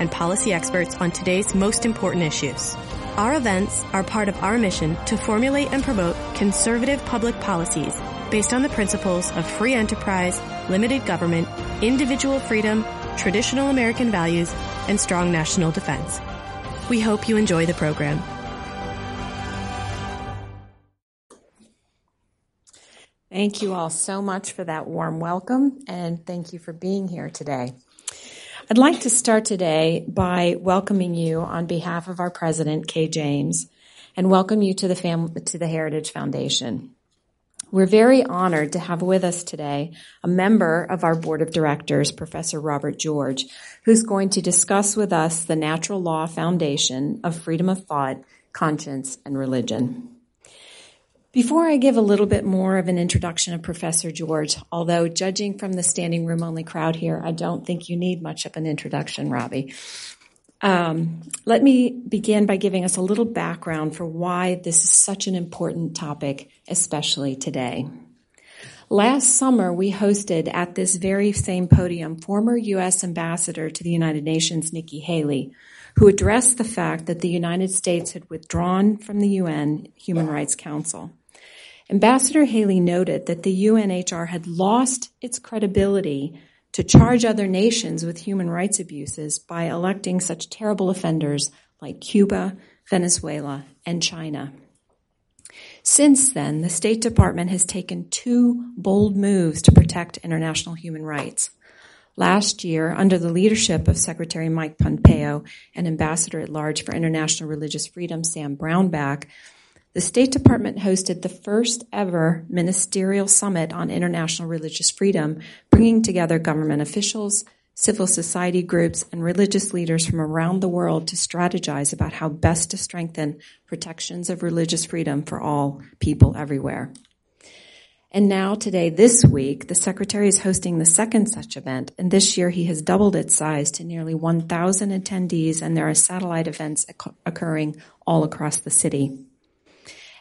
and policy experts on today's most important issues. Our events are part of our mission to formulate and promote conservative public policies based on the principles of free enterprise, limited government, individual freedom, traditional American values, and strong national defense. We hope you enjoy the program. Thank you all so much for that warm welcome and thank you for being here today. I'd like to start today by welcoming you on behalf of our president, Kay James, and welcome you to the fam- to the Heritage Foundation. We're very honored to have with us today a member of our board of directors, Professor Robert George, who's going to discuss with us the Natural Law Foundation of Freedom of Thought, Conscience, and Religion. Before I give a little bit more of an introduction of Professor George, although judging from the standing room only crowd here, I don't think you need much of an introduction, Robbie. Um, let me begin by giving us a little background for why this is such an important topic, especially today. Last summer, we hosted at this very same podium former U.S. Ambassador to the United Nations, Nikki Haley, who addressed the fact that the United States had withdrawn from the UN Human Rights Council. Ambassador Haley noted that the UNHR had lost its credibility to charge other nations with human rights abuses by electing such terrible offenders like Cuba, Venezuela, and China. Since then, the State Department has taken two bold moves to protect international human rights. Last year, under the leadership of Secretary Mike Pompeo and Ambassador at Large for International Religious Freedom Sam Brownback, the State Department hosted the first ever ministerial summit on international religious freedom, bringing together government officials, civil society groups, and religious leaders from around the world to strategize about how best to strengthen protections of religious freedom for all people everywhere. And now, today, this week, the Secretary is hosting the second such event, and this year he has doubled its size to nearly 1,000 attendees, and there are satellite events occurring all across the city.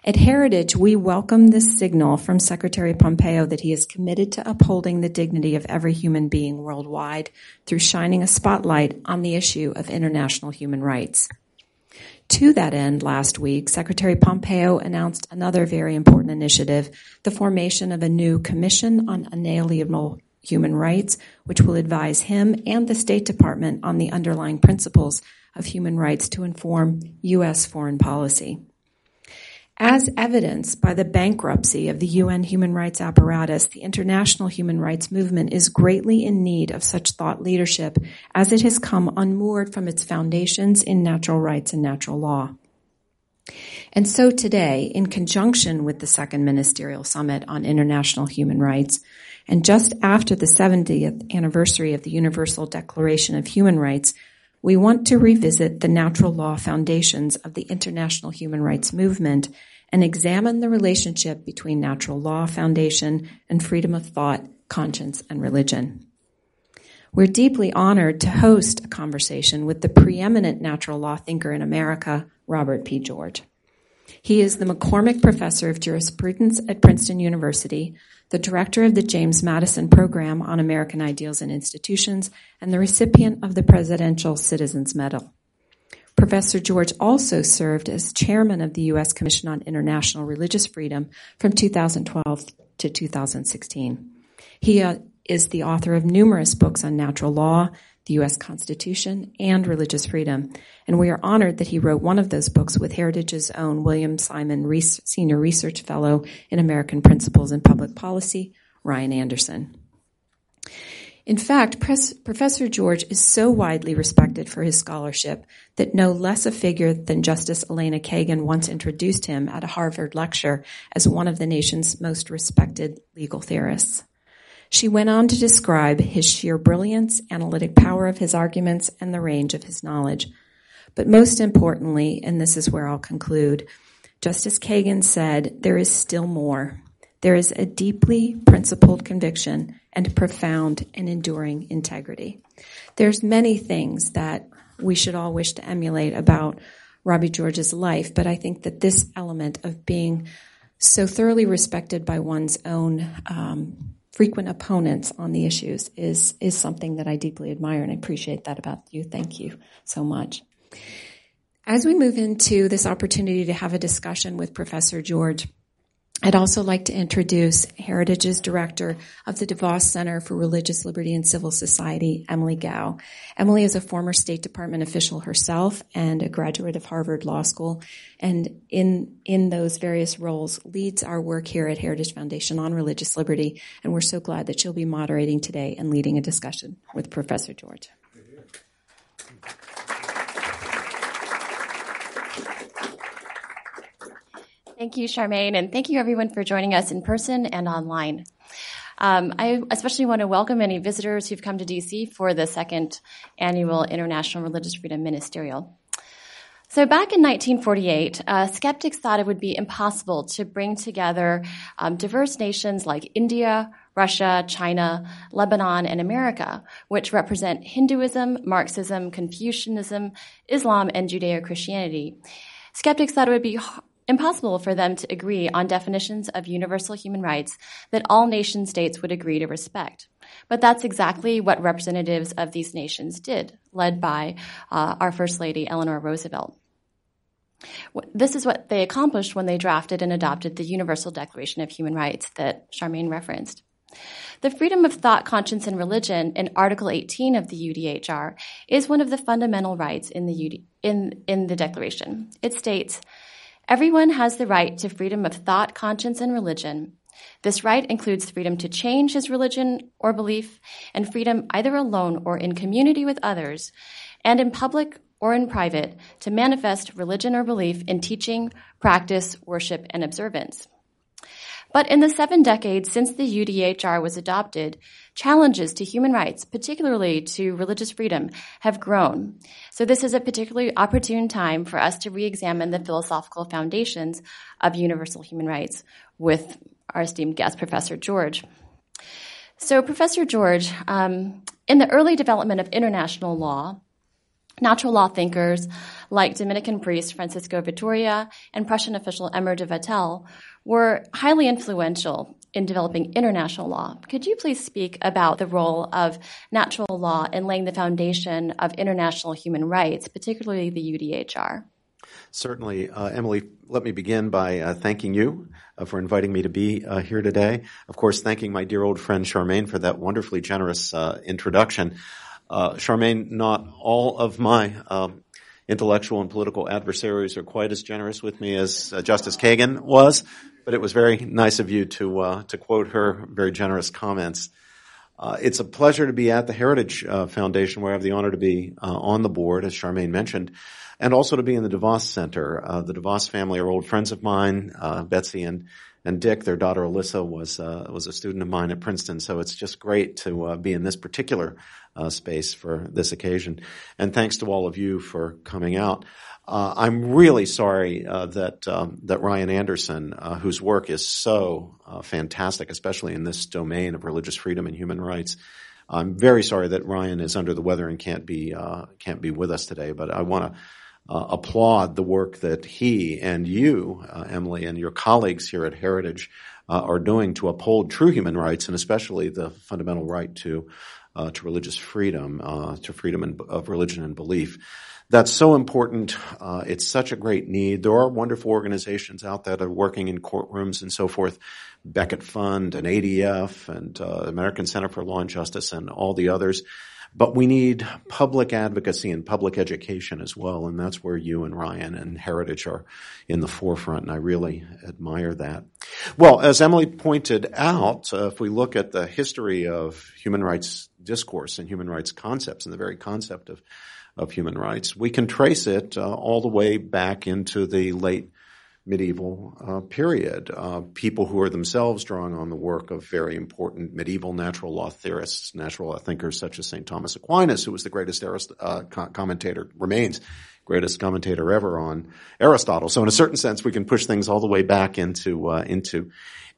At Heritage, we welcome this signal from Secretary Pompeo that he is committed to upholding the dignity of every human being worldwide through shining a spotlight on the issue of international human rights. To that end, last week, Secretary Pompeo announced another very important initiative, the formation of a new Commission on Unalienable Human Rights, which will advise him and the State Department on the underlying principles of human rights to inform U.S. foreign policy. As evidenced by the bankruptcy of the UN human rights apparatus, the international human rights movement is greatly in need of such thought leadership as it has come unmoored from its foundations in natural rights and natural law. And so today, in conjunction with the second ministerial summit on international human rights, and just after the 70th anniversary of the Universal Declaration of Human Rights, we want to revisit the natural law foundations of the international human rights movement and examine the relationship between natural law foundation and freedom of thought, conscience, and religion. We're deeply honored to host a conversation with the preeminent natural law thinker in America, Robert P. George. He is the McCormick Professor of Jurisprudence at Princeton University, the director of the James Madison Program on American Ideals and Institutions, and the recipient of the Presidential Citizens Medal. Professor George also served as chairman of the U.S. Commission on International Religious Freedom from 2012 to 2016. He uh, is the author of numerous books on natural law, the U.S. Constitution, and religious freedom. And we are honored that he wrote one of those books with Heritage's own William Simon Senior Research Fellow in American Principles and Public Policy, Ryan Anderson. In fact, Professor George is so widely respected for his scholarship that no less a figure than Justice Elena Kagan once introduced him at a Harvard lecture as one of the nation's most respected legal theorists. She went on to describe his sheer brilliance, analytic power of his arguments, and the range of his knowledge. But most importantly, and this is where I'll conclude, Justice Kagan said, there is still more. There is a deeply principled conviction and profound and enduring integrity. There's many things that we should all wish to emulate about Robbie George's life, but I think that this element of being so thoroughly respected by one's own um, frequent opponents on the issues is is something that I deeply admire and I appreciate that about you. Thank you so much. As we move into this opportunity to have a discussion with Professor George, I'd also like to introduce Heritage's director of the DeVos Center for Religious Liberty and Civil Society, Emily Kao. Emily is a former State Department official herself and a graduate of Harvard Law School, and in in those various roles leads our work here at Heritage Foundation on religious liberty. And we're so glad that she'll be moderating today and leading a discussion with Professor George. Thank you, Charmaine, and thank you everyone for joining us in person and online. Um, I especially want to welcome any visitors who've come to DC for the second annual International Religious Freedom Ministerial. So back in 1948, uh, skeptics thought it would be impossible to bring together um, diverse nations like India, Russia, China, Lebanon, and America, which represent Hinduism, Marxism, Confucianism, Islam, and Judeo-Christianity. Skeptics thought it would be impossible for them to agree on definitions of universal human rights that all nation states would agree to respect. But that's exactly what representatives of these nations did, led by uh, our First Lady, Eleanor Roosevelt. This is what they accomplished when they drafted and adopted the Universal Declaration of Human Rights that Charmaine referenced. The freedom of thought, conscience, and religion in Article 18 of the UDHR is one of the fundamental rights in the, UD, in, in the Declaration. It states, Everyone has the right to freedom of thought, conscience, and religion. This right includes freedom to change his religion or belief, and freedom either alone or in community with others, and in public or in private to manifest religion or belief in teaching, practice, worship, and observance. But in the seven decades since the UDHR was adopted, challenges to human rights, particularly to religious freedom, have grown. So this is a particularly opportune time for us to re-examine the philosophical foundations of universal human rights with our esteemed guest, Professor George. So Professor George, um, in the early development of international law, natural law thinkers like Dominican priest Francisco Vitoria and Prussian official Emer de Vattel were highly influential in developing international law. Could you please speak about the role of natural law in laying the foundation of international human rights, particularly the UDHR? Certainly. Uh, Emily, let me begin by uh, thanking you uh, for inviting me to be uh, here today. Of course, thanking my dear old friend Charmaine for that wonderfully generous uh, introduction. Uh, Charmaine, not all of my um, intellectual and political adversaries are quite as generous with me as Justice Kagan was but it was very nice of you to uh, to quote her very generous comments. Uh, it's a pleasure to be at the Heritage uh, Foundation, where I have the honor to be uh, on the board, as Charmaine mentioned, and also to be in the DeVos Center. Uh, the DeVos family are old friends of mine, uh, Betsy and and Dick. Their daughter Alyssa was was a student of mine at Princeton, so it's just great to be in this particular space for this occasion. And thanks to all of you for coming out. Uh, I'm really sorry uh, that um, that Ryan Anderson, uh, whose work is so uh, fantastic, especially in this domain of religious freedom and human rights, I'm very sorry that Ryan is under the weather and can't be uh, can't be with us today. But I want to uh, applaud the work that he and you, Emily, and your colleagues here at Heritage are doing to uphold true human rights and especially the fundamental right to to religious freedom, to freedom in, of religion and belief that's so important. Uh, it's such a great need. There are wonderful organizations out there that are working in courtrooms and so forth. Becket Fund and ADF and uh, American Center for Law and Justice and all the others. But we need public advocacy and public education as well, and that's where you and Ryan and Heritage are in the forefront, and I really admire that. Well, as Emily pointed out, uh, if we look at the history of human rights discourse and human rights concepts and the very concept of of human rights. We can trace it uh, all the way back into the late medieval uh, period. Uh, people who are themselves drawing on the work of very important medieval natural law theorists, natural law thinkers such as St. Thomas Aquinas, who was the greatest Arist- uh, commentator, remains greatest commentator ever on Aristotle. So in a certain sense, we can push things all the way back into uh, into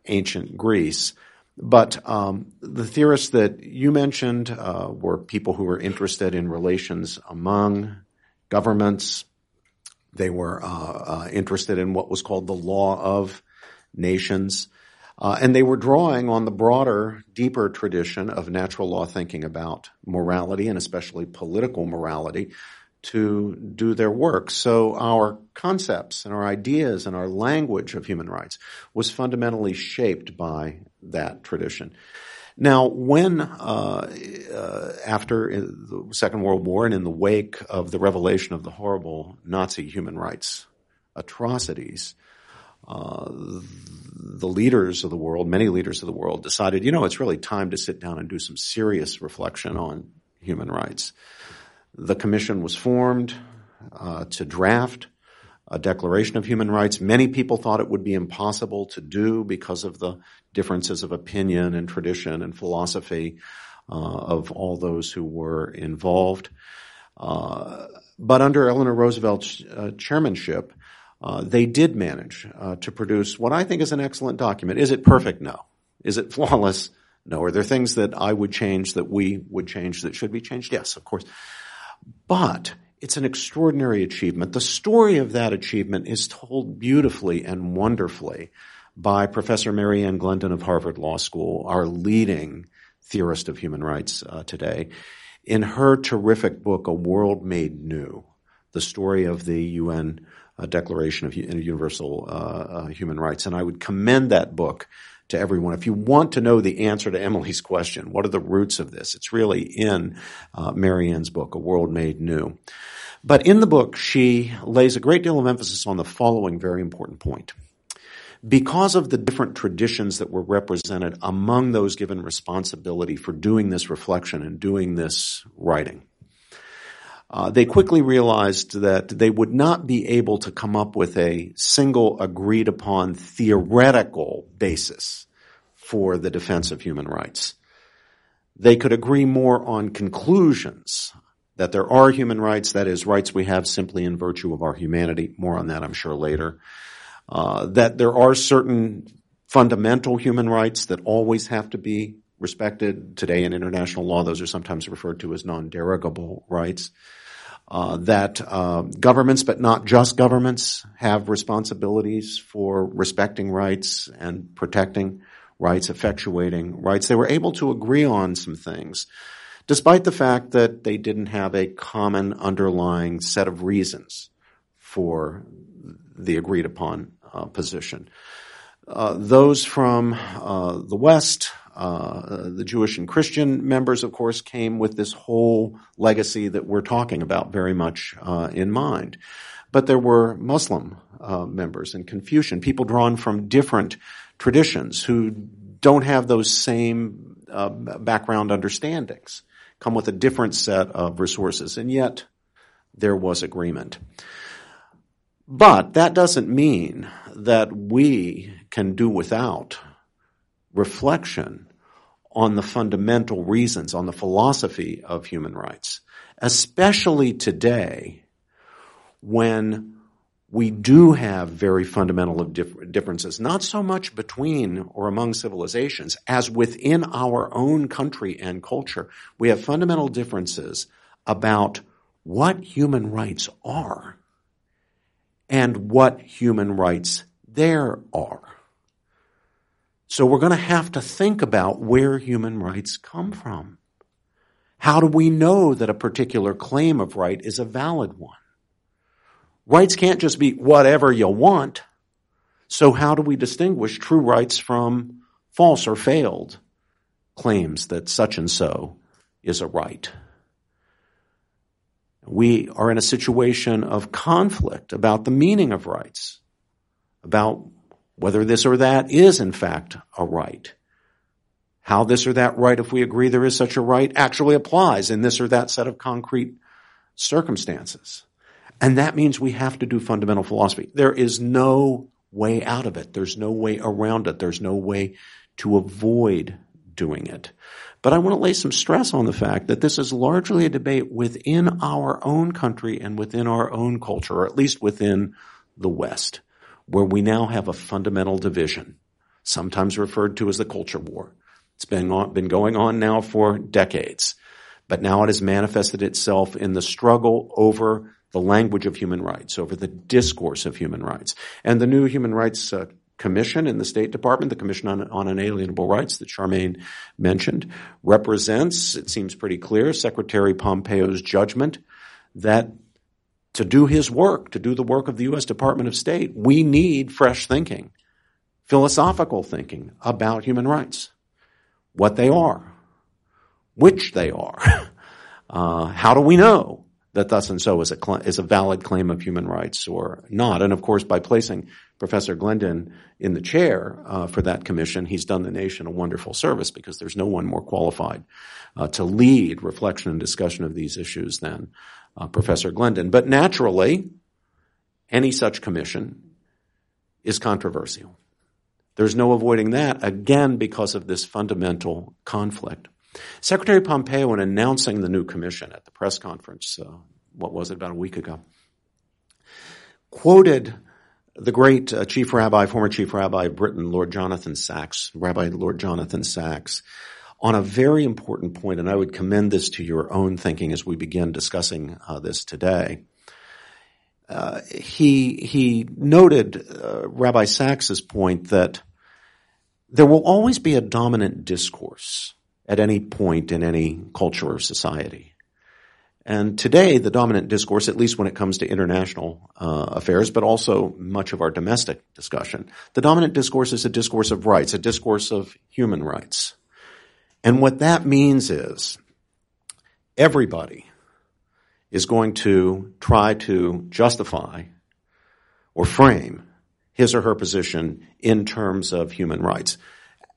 ancient Greece. But um, the theorists that you mentioned uh, were people who were interested in relations among governments, they were uh, uh, interested in what was called the law of nations. Uh, and they were drawing on the broader, deeper tradition of natural law thinking about morality and especially political morality to do their work. So our concepts and our ideas and our language of human rights was fundamentally shaped by that tradition. Now, when uh, uh, after the Second World War and in the wake of the revelation of the horrible Nazi human rights atrocities, uh, the leaders of the world, many leaders of the world, decided, you know, it's really time to sit down and do some serious reflection on human rights. The commission was formed uh, to draft a Declaration of Human Rights. Many people thought it would be impossible to do because of the differences of opinion and tradition and philosophy uh, of all those who were involved. Uh, but under Eleanor Roosevelt's uh, chairmanship, uh, they did manage uh, to produce what I think is an excellent document. Is it perfect? No. Is it flawless? No. Are there things that I would change that we would change that should be changed? Yes, of course. But it's an extraordinary achievement. The story of that achievement is told beautifully and wonderfully by Professor Mary Ann Glendon of Harvard Law School, our leading theorist of human rights uh, today, in her terrific book, A World Made New, the story of the UN uh, Declaration of Universal uh, uh, Human Rights. And I would commend that book to everyone. If you want to know the answer to Emily's question, what are the roots of this? It's really in uh, Mary Ann's book, A World Made New. But in the book, she lays a great deal of emphasis on the following very important point. Because of the different traditions that were represented among those given responsibility for doing this reflection and doing this writing, uh, they quickly realized that they would not be able to come up with a single agreed upon theoretical basis for the defense of human rights. They could agree more on conclusions that there are human rights, that is, rights we have simply in virtue of our humanity. More on that, I'm sure, later. Uh, that there are certain fundamental human rights that always have to be respected. Today in international law, those are sometimes referred to as non-derogable rights uh, that uh, governments, but not just governments, have responsibilities for respecting rights and protecting rights, effectuating rights. They were able to agree on some things, despite the fact that they didn't have a common underlying set of reasons for the agreed upon uh, position. Uh, those from uh, the West uh, the Jewish and Christian members, of course, came with this whole legacy that we're talking about very much uh, in mind. But there were Muslim uh, members and Confucian, people drawn from different traditions who don't have those same uh, background understandings, come with a different set of resources, and yet there was agreement. But that doesn't mean that we can do without reflection on the fundamental reasons, on the philosophy of human rights, especially today when we do have very fundamental differences, not so much between or among civilizations as within our own country and culture. We have fundamental differences about what human rights are and what human rights there are. So we're going to have to think about where human rights come from. How do we know that a particular claim of right is a valid one? Rights can't just be whatever you want. So how do we distinguish true rights from false or failed claims that such and so is a right? We are in a situation of conflict about the meaning of rights, about whether this or that is in fact a right. How this or that right, if we agree there is such a right, actually applies in this or that set of concrete circumstances. And that means we have to do fundamental philosophy. There is no way out of it. There's no way around it. There's no way to avoid doing it. But I want to lay some stress on the fact that this is largely a debate within our own country and within our own culture, or at least within the West, where we now have a fundamental division, sometimes referred to as the culture war. It's been, on, been going on now for decades, but now it has manifested itself in the struggle over the language of human rights, over the discourse of human rights. And the new Human Rights uh, Commission in the State Department, the Commission on, on Unalienable Rights that Charmaine mentioned, represents, it seems pretty clear, Secretary Pompeo's judgment that to do his work, to do the work of the U.S. Department of State, we need fresh thinking, philosophical thinking about human rights, what they are, which they are, uh, how do we know that thus and so is a, cl- is a valid claim of human rights or not. And of course, by placing Professor Glendon in the chair uh, for that commission, he's done the nation a wonderful service because there's no one more qualified uh, to lead reflection and discussion of these issues than uh, Professor Glendon. But naturally, any such commission is controversial. There's no avoiding that, again, because of this fundamental conflict. Secretary Pompeo, in announcing the new commission at the press conference, uh, what was it, about a week ago, quoted the great uh, chief rabbi, former chief rabbi of Britain, Lord Jonathan Sacks, Rabbi Lord Jonathan Sacks, on a very important point, and I would commend this to your own thinking as we begin discussing uh, this today. Uh, he he noted uh, Rabbi Sacks's point that there will always be a dominant discourse at any point in any culture or society. And today, the dominant discourse, at least when it comes to international uh, affairs, but also much of our domestic discussion, the dominant discourse is a discourse of rights, a discourse of human rights. And what that means is everybody is going to try to justify or frame his or her position in terms of human rights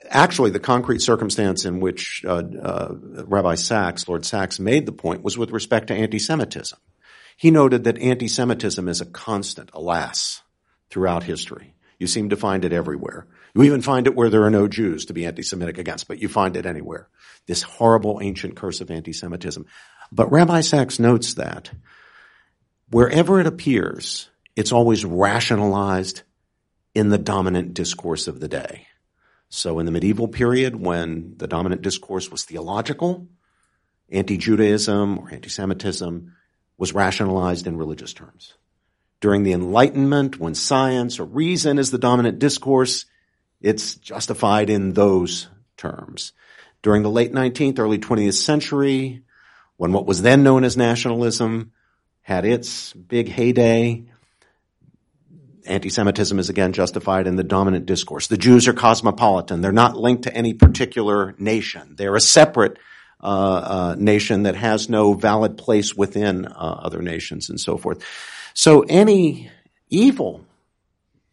actually, the concrete circumstance in which uh, uh, Rabbi Sacks, Lord Sacks, made the point was with respect to anti-Semitism. He noted that anti-Semitism is a constant, alas, throughout history. You seem to find it everywhere. You even find it where there are no Jews to be anti-Semitic against, but you find it anywhere. This horrible ancient curse of anti-Semitism. But Rabbi Sacks notes that wherever it appears, it's always rationalized in the dominant discourse of the day. So in the medieval period, when the dominant discourse was theological, anti-Judaism or anti-Semitism was rationalized in religious terms. During the Enlightenment, when science or reason is the dominant discourse, it's justified in those terms. During the late 19th, early 20th century, when what was then known as nationalism had its big heyday, anti-Semitism is again justified in the dominant discourse. The Jews are cosmopolitan. They're not linked to any particular nation. They're a separate uh, uh, nation that has no valid place within uh, other nations and so forth. So any evil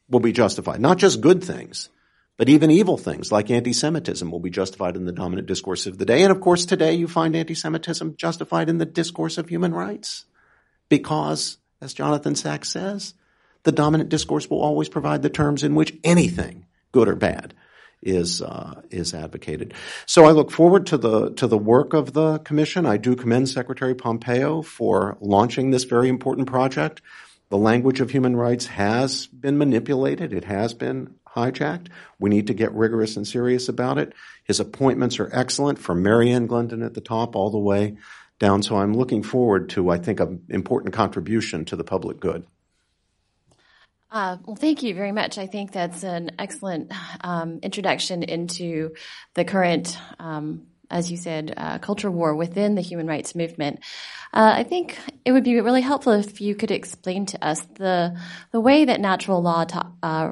will be justified, not just good things, but even evil things like anti-Semitism will be justified in the dominant discourse of the day. And of course, today you find anti-Semitism justified in the discourse of human rights because, as Jonathan Sacks says, the dominant discourse will always provide the terms in which anything, good or bad, is uh, is advocated. So I look forward to the to the work of the commission. I do commend Secretary Pompeo for launching this very important project. The language of human rights has been manipulated. It has been hijacked. We need to get rigorous and serious about it. His appointments are excellent from Mary Ann Glendon at the top all the way down. So I'm looking forward to, I think, an important contribution to the public good. Uh, well, thank you very much. I think that's an excellent um, introduction into the current, um, as you said, uh, culture war within the human rights movement. Uh, I think it would be really helpful if you could explain to us the the way that natural law ta- uh,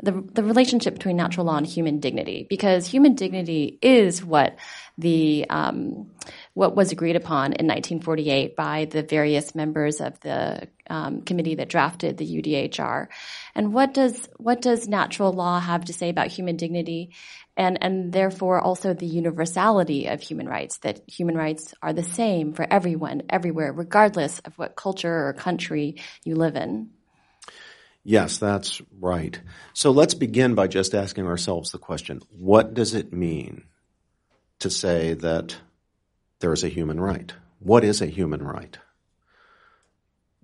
the, the relationship between natural law and human dignity, because human dignity is what the um, what was agreed upon in 1948 by the various members of the um, committee that drafted the UDHR. And what does what does natural law have to say about human dignity, and and therefore also the universality of human rights? That human rights are the same for everyone, everywhere, regardless of what culture or country you live in. Yes, that's right. So let's begin by just asking ourselves the question what does it mean to say that there is a human right? What is a human right?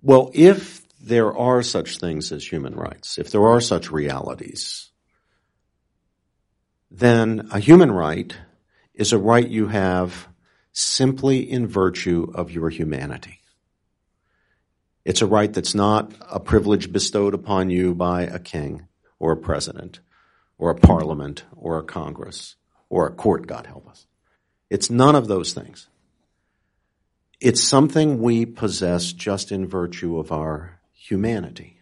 Well, if there are such things as human rights, if there are such realities, then a human right is a right you have simply in virtue of your humanity. It's a right that's not a privilege bestowed upon you by a king or a president or a parliament or a congress or a court, God help us. It's none of those things. It's something we possess just in virtue of our humanity.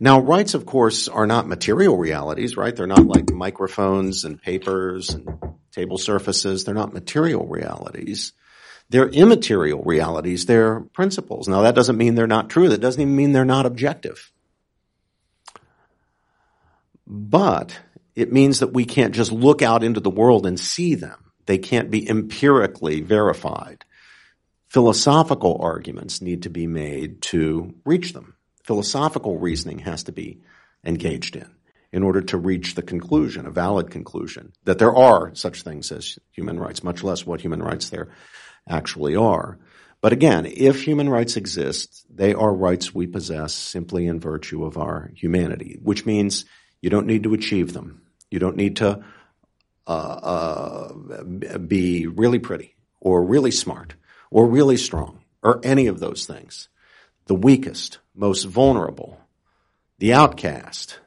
Now, rights, of course, are not material realities, right? They're not like microphones and papers and table surfaces. They're not material realities. They're immaterial realities. They're principles. Now, that doesn't mean they're not true. That doesn't even mean they're not objective. But it means that we can't just look out into the world and see them. They can't be empirically verified. Philosophical arguments need to be made to reach them philosophical reasoning has to be engaged in in order to reach the conclusion, a valid conclusion, that there are such things as human rights, much less what human rights there actually are. But again, if human rights exist, they are rights we possess simply in virtue of our humanity, which means you don't need to achieve them. You don't need to uh, uh, be really pretty or really smart or really strong or any of those things the weakest, most vulnerable, the outcast,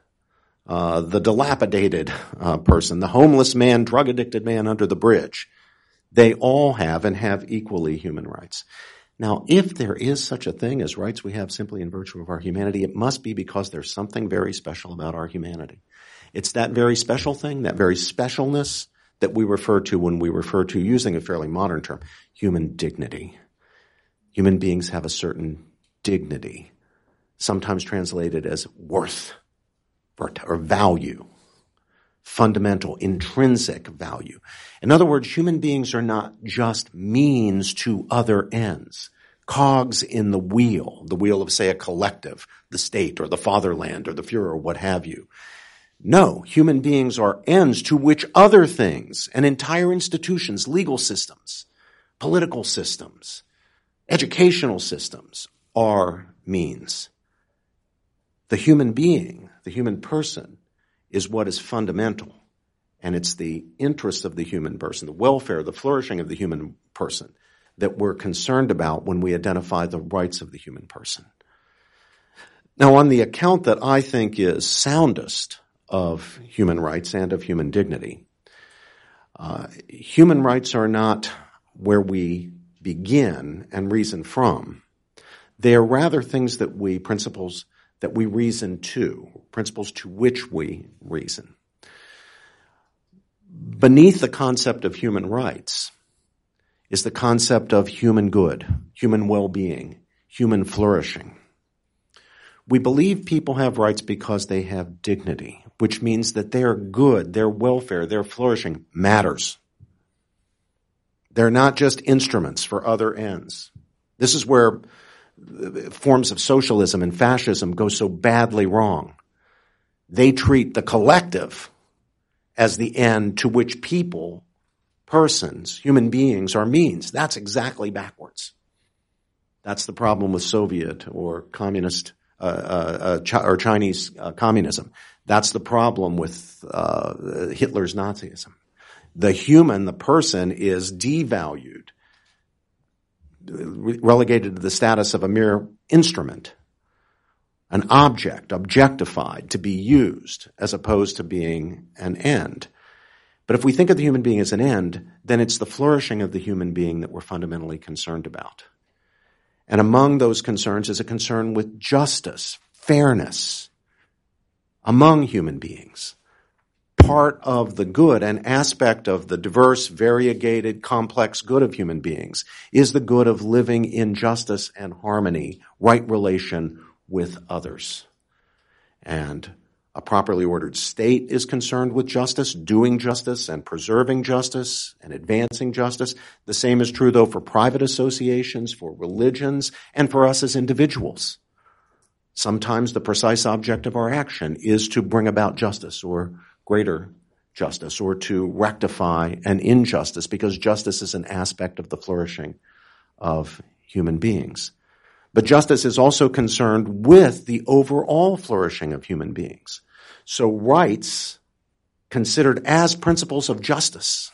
uh, the dilapidated uh, person, the homeless man, drug addicted man under the bridge. They all have and have equally human rights. Now, if there is such a thing as rights we have simply in virtue of our humanity, it must be because there's something very special about our humanity. It's that very special thing, that very specialness that we refer to when we refer to, using a fairly modern term, human dignity. Human beings have a certain dignity, sometimes translated as worth or value, fundamental, intrinsic value. In other words, human beings are not just means to other ends, cogs in the wheel, the wheel of, say, a collective, the state or the fatherland or the Fuhrer or what have you. No, human beings are ends to which other things and entire institutions, legal systems, political systems, educational systems are means. The human being, the human person, is what is fundamental. And it's the interest of the human person, the welfare, the flourishing of the human person that we're concerned about when we identify the rights of the human person. Now, on the account that I think is soundest of human rights and of human dignity, uh, human rights are not where we begin and reason from. They are rather things that we, principles that we reason to, principles to which we reason. Beneath the concept of human rights is the concept of human good, human well-being, human flourishing. We believe people have rights because they have dignity, which means that their good, their welfare, their flourishing matters. They're not just instruments for other ends. This is where forms of socialism and fascism go so badly wrong. They treat the collective as the end to which people, persons, human beings are means. That's exactly backwards. That's the problem with Soviet or communist uh, uh, uh, or Chinese uh, communism. That's the problem with uh, Hitler's Nazism. The human, the person, is devalued relegated to the status of a mere instrument, an object, objectified to be used as opposed to being an end. But if we think of the human being as an end, then it's the flourishing of the human being that we're fundamentally concerned about. And among those concerns is a concern with justice, fairness among human beings part of the good, an aspect of the diverse, variegated, complex good of human beings is the good of living in justice and harmony, right relation with others. And a properly ordered state is concerned with justice, doing justice and preserving justice and advancing justice. The same is true though for private associations, for religions, and for us as individuals. Sometimes the precise object of our action is to bring about justice or greater justice or to rectify an injustice because justice is an aspect of the flourishing of human beings. But justice is also concerned with the overall flourishing of human beings. So rights considered as principles of justice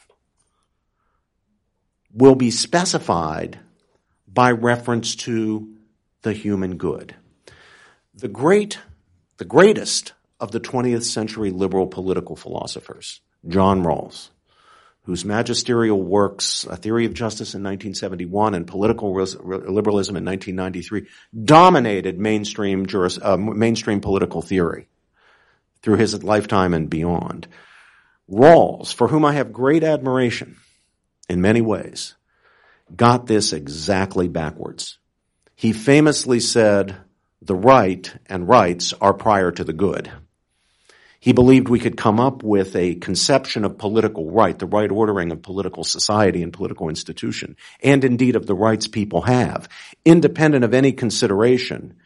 will be specified by reference to the human good. The great, the greatest of the 20th century liberal political philosophers, John Rawls, whose magisterial works, A Theory of Justice in 1971 and Political Liberalism in 1993, dominated mainstream, juris, uh, mainstream political theory through his lifetime and beyond. Rawls, for whom I have great admiration in many ways, got this exactly backwards. He famously said, the right and rights are prior to the good. He believed we could come up with a conception of political right, the right ordering of political society and political institution, and indeed of the rights people have, independent of any consideration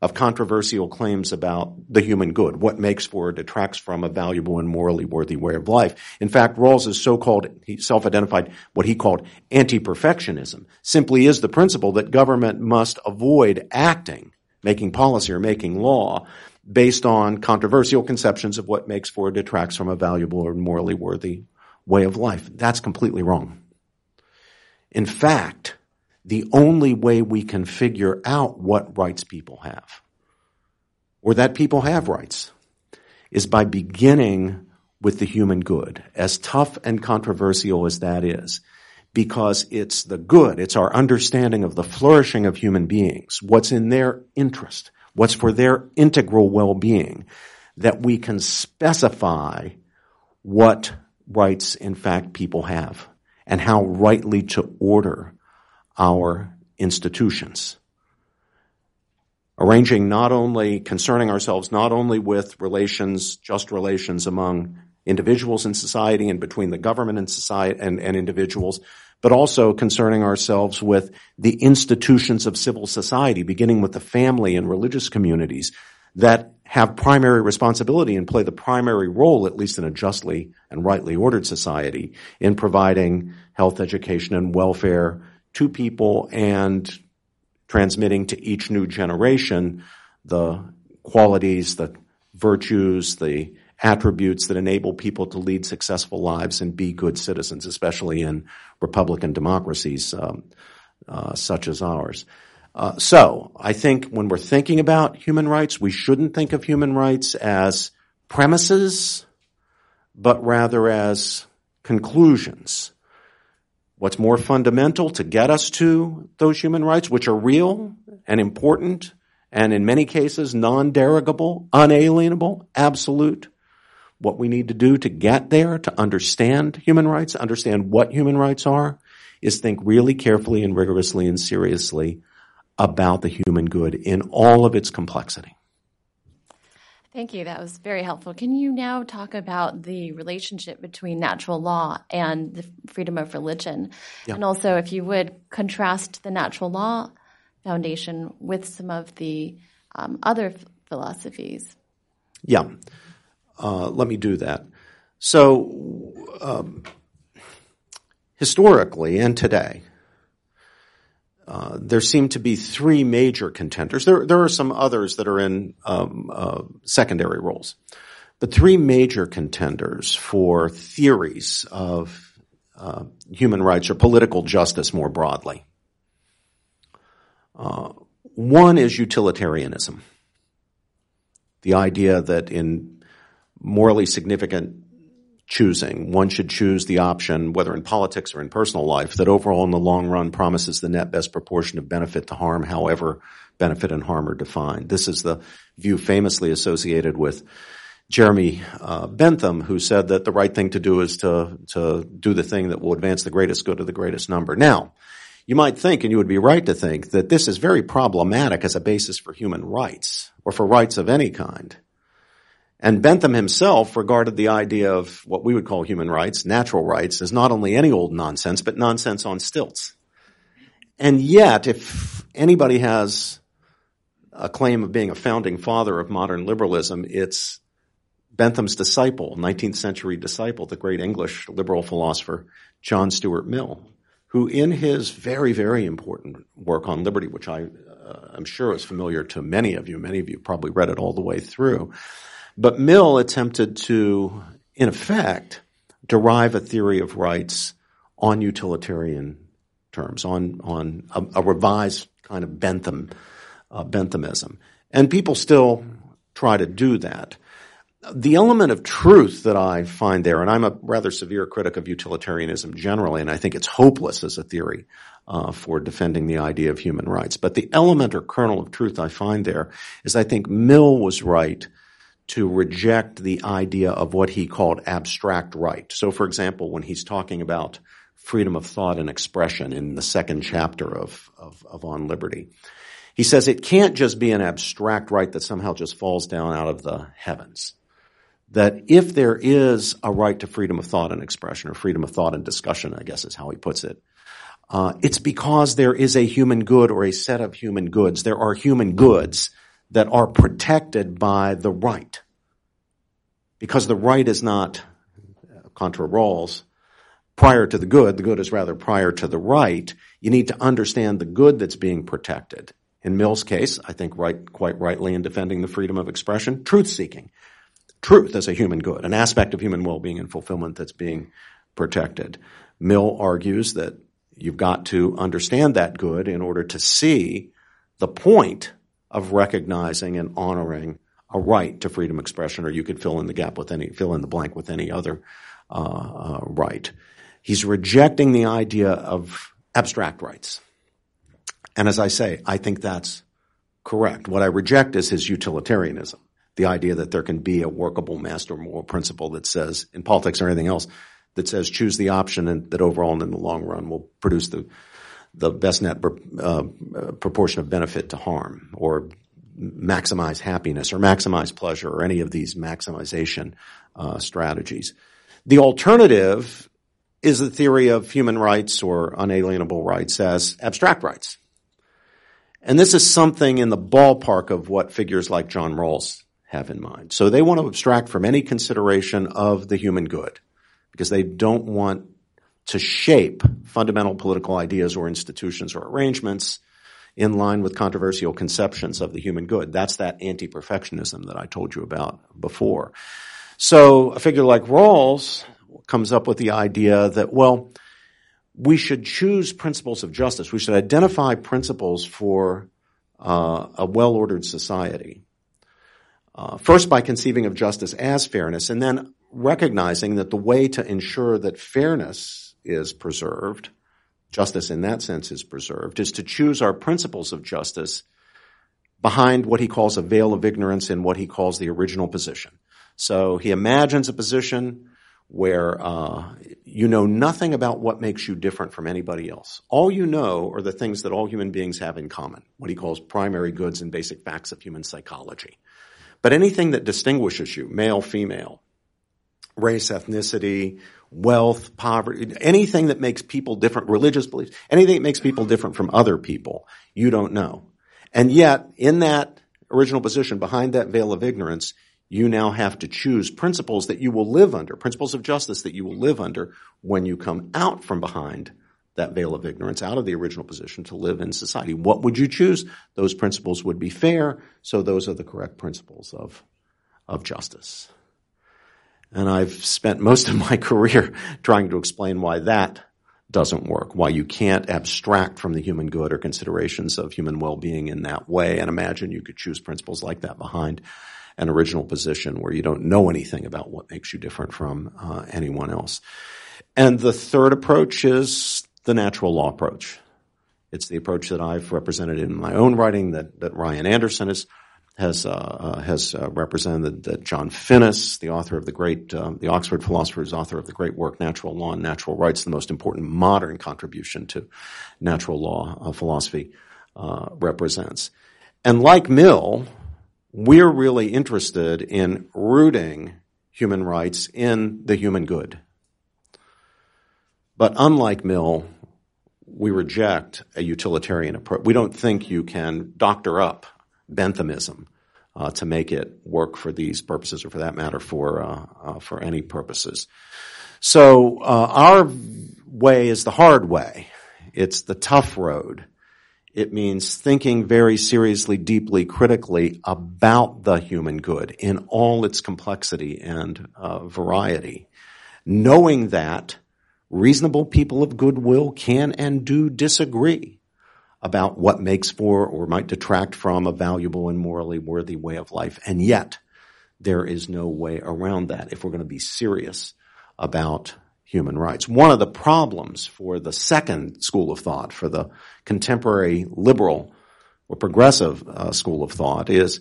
of controversial claims about the human good, what makes for or detracts from a valuable and morally worthy way of life. In fact, Rawls's so-called, he self-identified what he called anti-perfectionism, simply is the principle that government must avoid acting, making policy or making law based on controversial conceptions of what makes for or detracts from a valuable or morally worthy way of life. That's completely wrong. In fact, the only way we can figure out what rights people have, or that people have rights, is by beginning with the human good, as tough and controversial as that is, because it's the good, it's our understanding of the flourishing of human beings, what's in their interest, what's for their integral well-being, that we can specify what rights in fact people have and how rightly to order our institutions. Arranging not only, concerning ourselves not only with relations, just relations among individuals in society and between the government and society and, and individuals, but also concerning ourselves with the institutions of civil society, beginning with the family and religious communities that have primary responsibility and play the primary role, at least in a justly and rightly ordered society, in providing health, education, and welfare to people and transmitting to each new generation the qualities, the virtues, the attributes that enable people to lead successful lives and be good citizens, especially in republican democracies um, uh, such as ours. Uh, so, I think when we're thinking about human rights, we shouldn't think of human rights as premises, but rather as conclusions what's more fundamental to get us to those human rights, which are real and important and in many cases non-derogable, unalienable, absolute. What we need to do to get there, to understand human rights, understand what human rights are, is think really carefully and rigorously and seriously about the human good in all of its complexity. Thank you. That was very helpful. Can you now talk about the relationship between natural law and the freedom of religion? Yeah. And also, if you would, contrast the natural law foundation with some of the um, other philosophies. Yeah. Uh, let me do that. So, um, historically and today, uh, there seem to be three major contenders. There, there are some others that are in um, uh, secondary roles, but three major contenders for theories of uh, human rights or political justice more broadly. Uh, one is utilitarianism, the idea that in morally significant choosing. One should choose the option, whether in politics or in personal life, that overall in the long run promises the net best proportion of benefit to harm, however benefit and harm are defined. This is the view famously associated with Jeremy uh, Bentham, who said that the right thing to do is to, to do the thing that will advance the greatest good of the greatest number. Now, you might think, and you would be right to think, that this is very problematic as a basis for human rights, or for rights of any kind. And Bentham himself regarded the idea of what we would call human rights, natural rights, as not only any old nonsense, but nonsense on stilts. And yet, if anybody has a claim of being a founding father of modern liberalism. It's Bentham's disciple, 19th century disciple, the great English liberal philosopher John Stuart Mill, who in his very, very important work on liberty, which I uh, am sure is familiar to many of you, many of you probably read it all the way through, but Mill attempted to, in effect, derive a theory of rights on utilitarian terms, on, on a, a revised kind of Bentham, uh, Benthamism. And people still try to do that. The element of truth that I find there, and I'm a rather severe critic of utilitarianism generally, and I think it's hopeless as a theory uh, for defending the idea of human rights. But the element or kernel of truth I find there is I think Mill was right to reject the idea of what he called abstract right. So, for example, when he's talking about freedom of thought and expression in the second chapter of, of, of On Liberty, he says it can't just be an abstract right that somehow just falls down out of the heavens that if there is a right to freedom of thought and expression, or freedom of thought and discussion, I guess is how he puts it, uh, it's because there is a human good or a set of human goods. There are human goods that are protected by the right. Because the right is not uh, contra Rawls, prior to the good, the good is rather prior to the right, you need to understand the good that's being protected. In Mill's case, I think right, quite rightly in defending the freedom of expression, truth seeking truth as a human good, an aspect of human well-being and fulfillment that's being protected. Mill argues that you've got to understand that good in order to see the point of recognizing and honoring a right to freedom of expression, or you could fill in the gap with any, fill in the blank with any other uh, uh, right. He's rejecting the idea of abstract rights. And as I say, I think that's correct. What I reject is his utilitarianism the idea that there can be a workable master moral principle that says, in politics or anything else, that says choose the option and that overall and in the long run will produce the the best net uh, proportion of benefit to harm, or maximize happiness, or maximize pleasure, or any of these maximization uh, strategies. The alternative is the theory of human rights or unalienable rights as abstract rights. And this is something in the ballpark of what figures like John Rawls have in mind. So they want to abstract from any consideration of the human good because they don't want to shape fundamental political ideas or institutions or arrangements in line with controversial conceptions of the human good. That's that anti-perfectionism that I told you about before. So a figure like Rawls comes up with the idea that, well, we should choose principles of justice. We should identify principles for uh, a well-ordered society uh, first, by conceiving of justice as fairness, and then recognizing that the way to ensure that fairness is preserved, justice in that sense is preserved, is to choose our principles of justice behind what he calls a veil of ignorance in what he calls the original position. So he imagines a position where uh, you know nothing about what makes you different from anybody else. All you know are the things that all human beings have in common, what he calls primary goods and basic facts of human psychology. But anything that distinguishes you, male, female, race, ethnicity, wealth, poverty, anything that makes people different, religious beliefs, anything that makes people different from other people, you don't know. And yet, in that original position, behind that veil of ignorance, you now have to choose principles that you will live under, principles of justice that you will live under when you come out from behind that veil of ignorance out of the original position to live in society. What would you choose? Those principles would be fair, so those are the correct principles of, of justice. And I've spent most of my career trying to explain why that doesn't work, why you can't abstract from the human good or considerations of human well-being in that way and imagine you could choose principles like that behind an original position where you don't know anything about what makes you different from uh, anyone else. And the third approach is the natural law approach. It's the approach that I've represented in my own writing that, that Ryan Anderson has has uh, uh, has uh, represented that John Finnis, the author of the great um, the Oxford philosopher, is author of the great work Natural Law and Natural Rights, the most important modern contribution to natural law uh, philosophy uh, represents. And like Mill, we're really interested in rooting human rights in the human good. But unlike Mill, we reject a utilitarian approach. We don't think you can doctor up Benthamism uh, to make it work for these purposes, or for that matter, for uh, uh, for any purposes. So uh, our way is the hard way. It's the tough road. It means thinking very seriously, deeply, critically about the human good in all its complexity and uh, variety, knowing that reasonable people of goodwill can and do disagree about what makes for or might detract from a valuable and morally worthy way of life. And yet, there is no way around that if we're going to be serious about human rights. One of the problems for the second school of thought, for the contemporary liberal or progressive uh, school of thought, is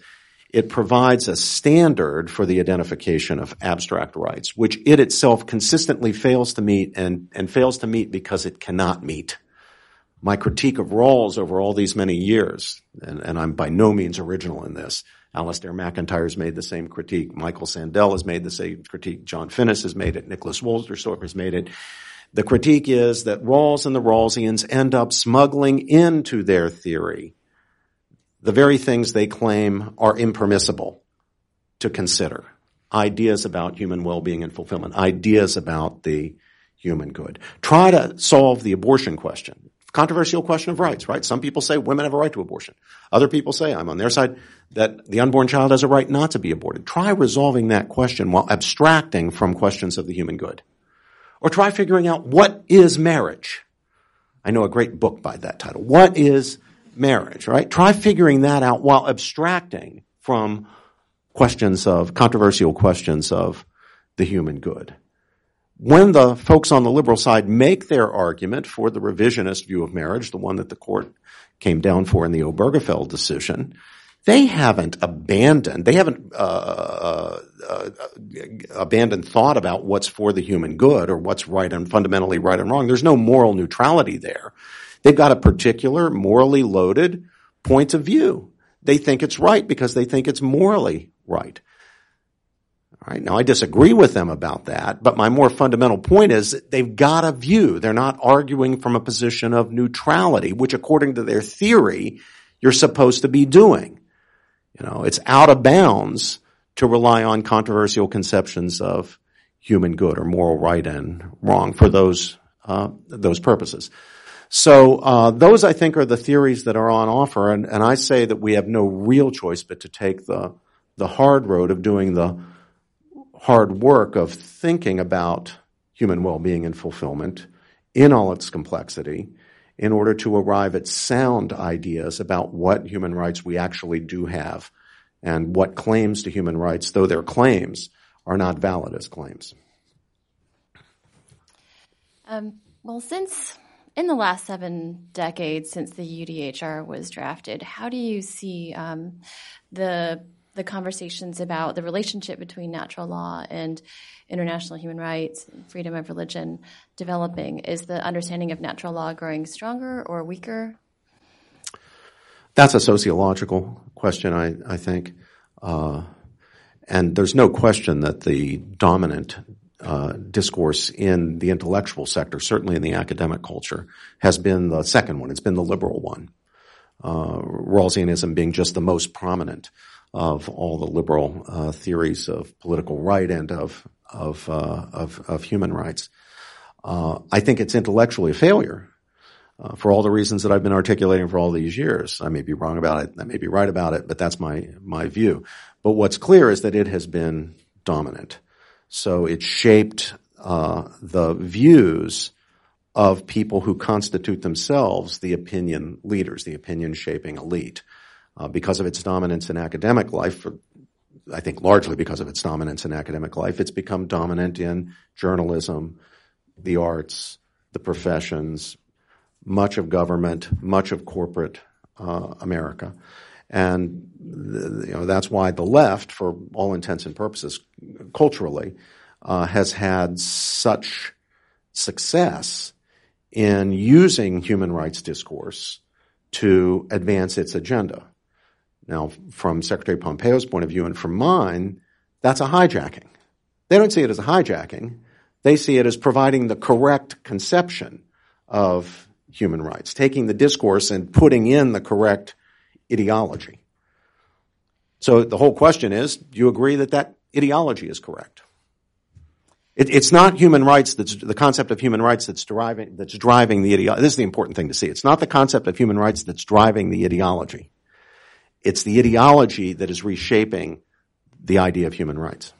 it provides a standard for the identification of abstract rights, which it itself consistently fails to meet and, and fails to meet because it cannot meet my critique of Rawls over all these many years, and, and, I'm by no means original in this. Alasdair MacIntyre has made the same critique. Michael Sandel has made the same critique. John Finnis has made it. Nicholas Wolterstorff has made it. The critique is that Rawls and the Rawlsians end up smuggling into their theory the very things they claim are impermissible to consider. Ideas about human well-being and fulfillment. Ideas about the human good. Try to solve the abortion question controversial question of rights, right? Some people say women have a right to abortion. Other people say, I'm on their side, that the unborn child has a right not to be aborted. Try resolving that question while abstracting from questions of the human good. Or try figuring out what is marriage. I know a great book by that title. What is marriage, right? Try figuring that out while abstracting from questions of, controversial questions of the human good when the folks on the liberal side make their argument for the revisionist view of marriage, the one that the court came down for in the Obergefell decision, they haven't abandoned, they haven't uh, uh, uh, abandoned thought about what's for the human good or what's right and fundamentally right and wrong. There's no moral neutrality there. They've got a particular morally loaded point of view. They think it's right because they think it's morally right. Right? Now I disagree with them about that, but my more fundamental point is they've got a view. They're not arguing from a position of neutrality, which according to their theory, you're supposed to be doing. You know, it's out of bounds to rely on controversial conceptions of human good or moral right and wrong for those uh, those purposes. So uh, those, I think, are the theories that are on offer, and, and I say that we have no real choice but to take the the hard road of doing the hard work of thinking about human well-being and fulfillment in all its complexity in order to arrive at sound ideas about what human rights we actually do have and what claims to human rights, though they're claims, are not valid as claims. Um, well, since in the last seven decades since the UDHR was drafted, how do you see um, the the conversations about the relationship between natural law and international human rights freedom of religion developing? Is the understanding of natural law growing stronger or weaker? That's a sociological question, I, I think. Uh, and there's no question that the dominant uh, discourse in the intellectual sector, certainly in the academic culture, has been the second one. It's been the liberal one. Uh, Rawlsianism being just the most prominent of all the liberal uh, theories of political right and of of uh, of, of, human rights. Uh, I think it's intellectually a failure uh, for all the reasons that I've been articulating for all these years. I may be wrong about it, I may be right about it, but that's my my view. But what's clear is that it has been dominant. So it shaped uh, the views of people who constitute themselves the opinion leaders, the opinion shaping elite uh, because of its dominance in academic life, for, I think largely because of its dominance in academic life, it's become dominant in journalism, the arts, the professions, much of government, much of corporate uh, America. And you know that's why the left, for all intents and purposes, culturally, uh, has had such success in using human rights discourse to advance its agenda. Now, from Secretary Pompeo's point of view and from mine, that's a hijacking. They don't see it as a hijacking. They see it as providing the correct conception of human rights, taking the discourse and putting in the correct ideology. So the whole question is, do you agree that that ideology is correct? It, it's not human rights that's the concept of human rights that's driving that's driving the ideology. This is the important thing to see. It's not the concept of human rights that's driving the ideology. It's the ideology that is reshaping the idea of human rights.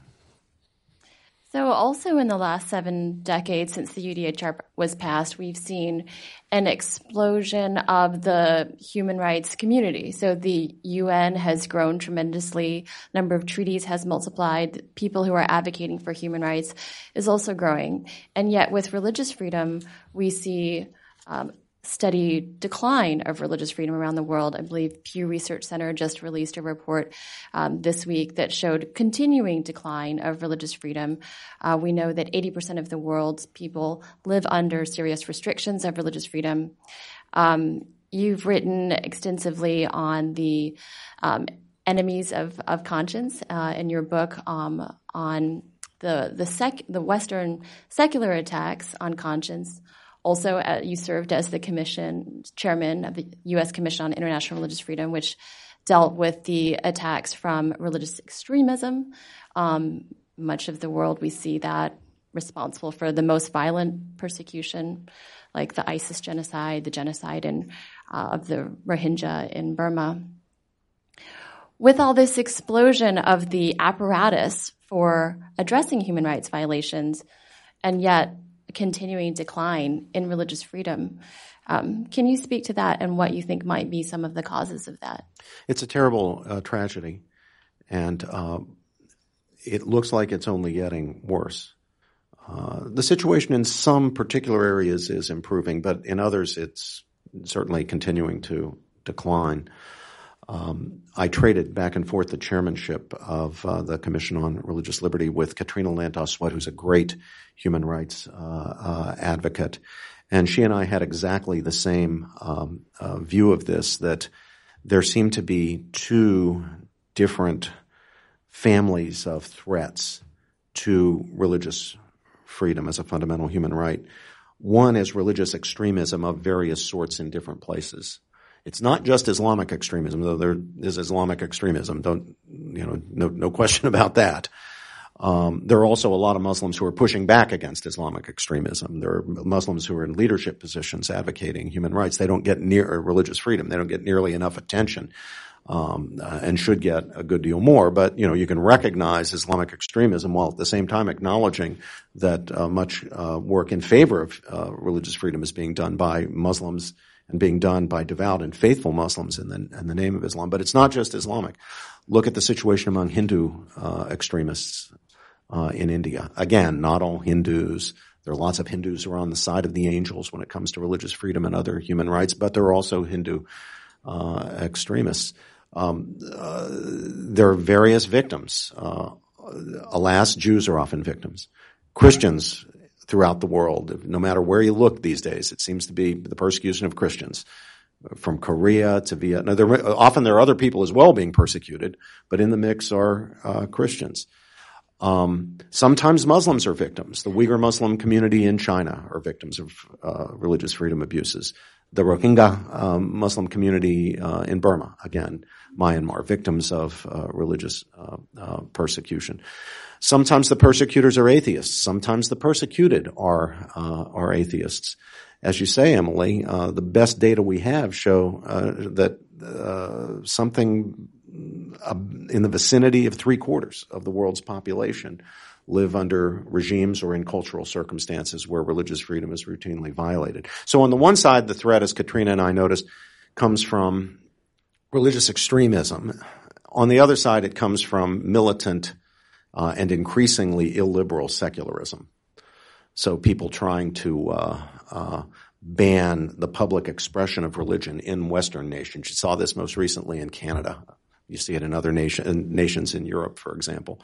So, also in the last seven decades since the UDHR was passed, we've seen an explosion of the human rights community. So, the UN has grown tremendously, number of treaties has multiplied, people who are advocating for human rights is also growing. And yet, with religious freedom, we see um, steady decline of religious freedom around the world. I believe Pew Research Center just released a report um, this week that showed continuing decline of religious freedom. Uh, we know that 80% of the world's people live under serious restrictions of religious freedom. Um, you've written extensively on the um, enemies of, of conscience uh, in your book um, on the the sec the Western secular attacks on conscience also, uh, you served as the commission chairman of the U.S. Commission on International Religious Freedom, which dealt with the attacks from religious extremism. Um, much of the world, we see that responsible for the most violent persecution, like the ISIS genocide, the genocide in, uh, of the Rohingya in Burma. With all this explosion of the apparatus for addressing human rights violations, and yet continuing decline in religious freedom. Um, can you speak to that and what you think might be some of the causes of that? It's a terrible uh, tragedy, and uh, it looks like it's only getting worse. Uh, the situation in some particular areas is improving, but in others it's certainly continuing to decline. Um, I traded back and forth the chairmanship of uh, the Commission on Religious Liberty with Katrina Lantos who's a great human rights uh, uh, advocate. And she and I had exactly the same um, uh, view of this that there seem to be two different families of threats to religious freedom as a fundamental human right. One is religious extremism of various sorts in different places. It's not just Islamic extremism, though there is Islamic extremism. Don't, you know, no, no question about that. Um, there are also a lot of Muslims who are pushing back against Islamic extremism. There are Muslims who are in leadership positions advocating human rights. They don't get near religious freedom. They don't get nearly enough attention, um, uh, and should get a good deal more. But you know, you can recognize Islamic extremism while at the same time acknowledging that uh, much uh, work in favor of uh, religious freedom is being done by Muslims and being done by devout and faithful Muslims in the, in the name of Islam. But it's not just Islamic. Look at the situation among Hindu uh, extremists uh, in India. Again, not all Hindus. There are lots of Hindus who are on the side of the angels when it comes to religious freedom and other human rights, but there are also Hindu uh, extremists. Um, uh, there are various victims. Uh, alas, Jews are often victims. Christians throughout the world. No matter where you look these days, it seems to be the persecution of Christians. From Korea to Vietnam. There, often there are other people as well being persecuted, but in the mix are uh, Christians. Um, sometimes Muslims are victims. The Uyghur Muslim community in China are victims of uh, religious freedom abuses. The Rohingya um, Muslim community uh, in Burma, again, Myanmar, victims of uh, religious uh, uh, persecution. Sometimes the persecutors are atheists. Sometimes the persecuted are uh, are atheists. As you say, Emily, uh, the best data we have show uh, that uh, something uh, in the vicinity of three quarters of the world's population live under regimes or in cultural circumstances where religious freedom is routinely violated. So on the one side, the threat, as Katrina and I noticed, comes from religious extremism. On the other side, it comes from militant uh, and increasingly illiberal secularism. So people trying to uh, uh, ban the public expression of religion in Western nations. You saw this most recently in Canada. You see it in other nation, nations in Europe, for example.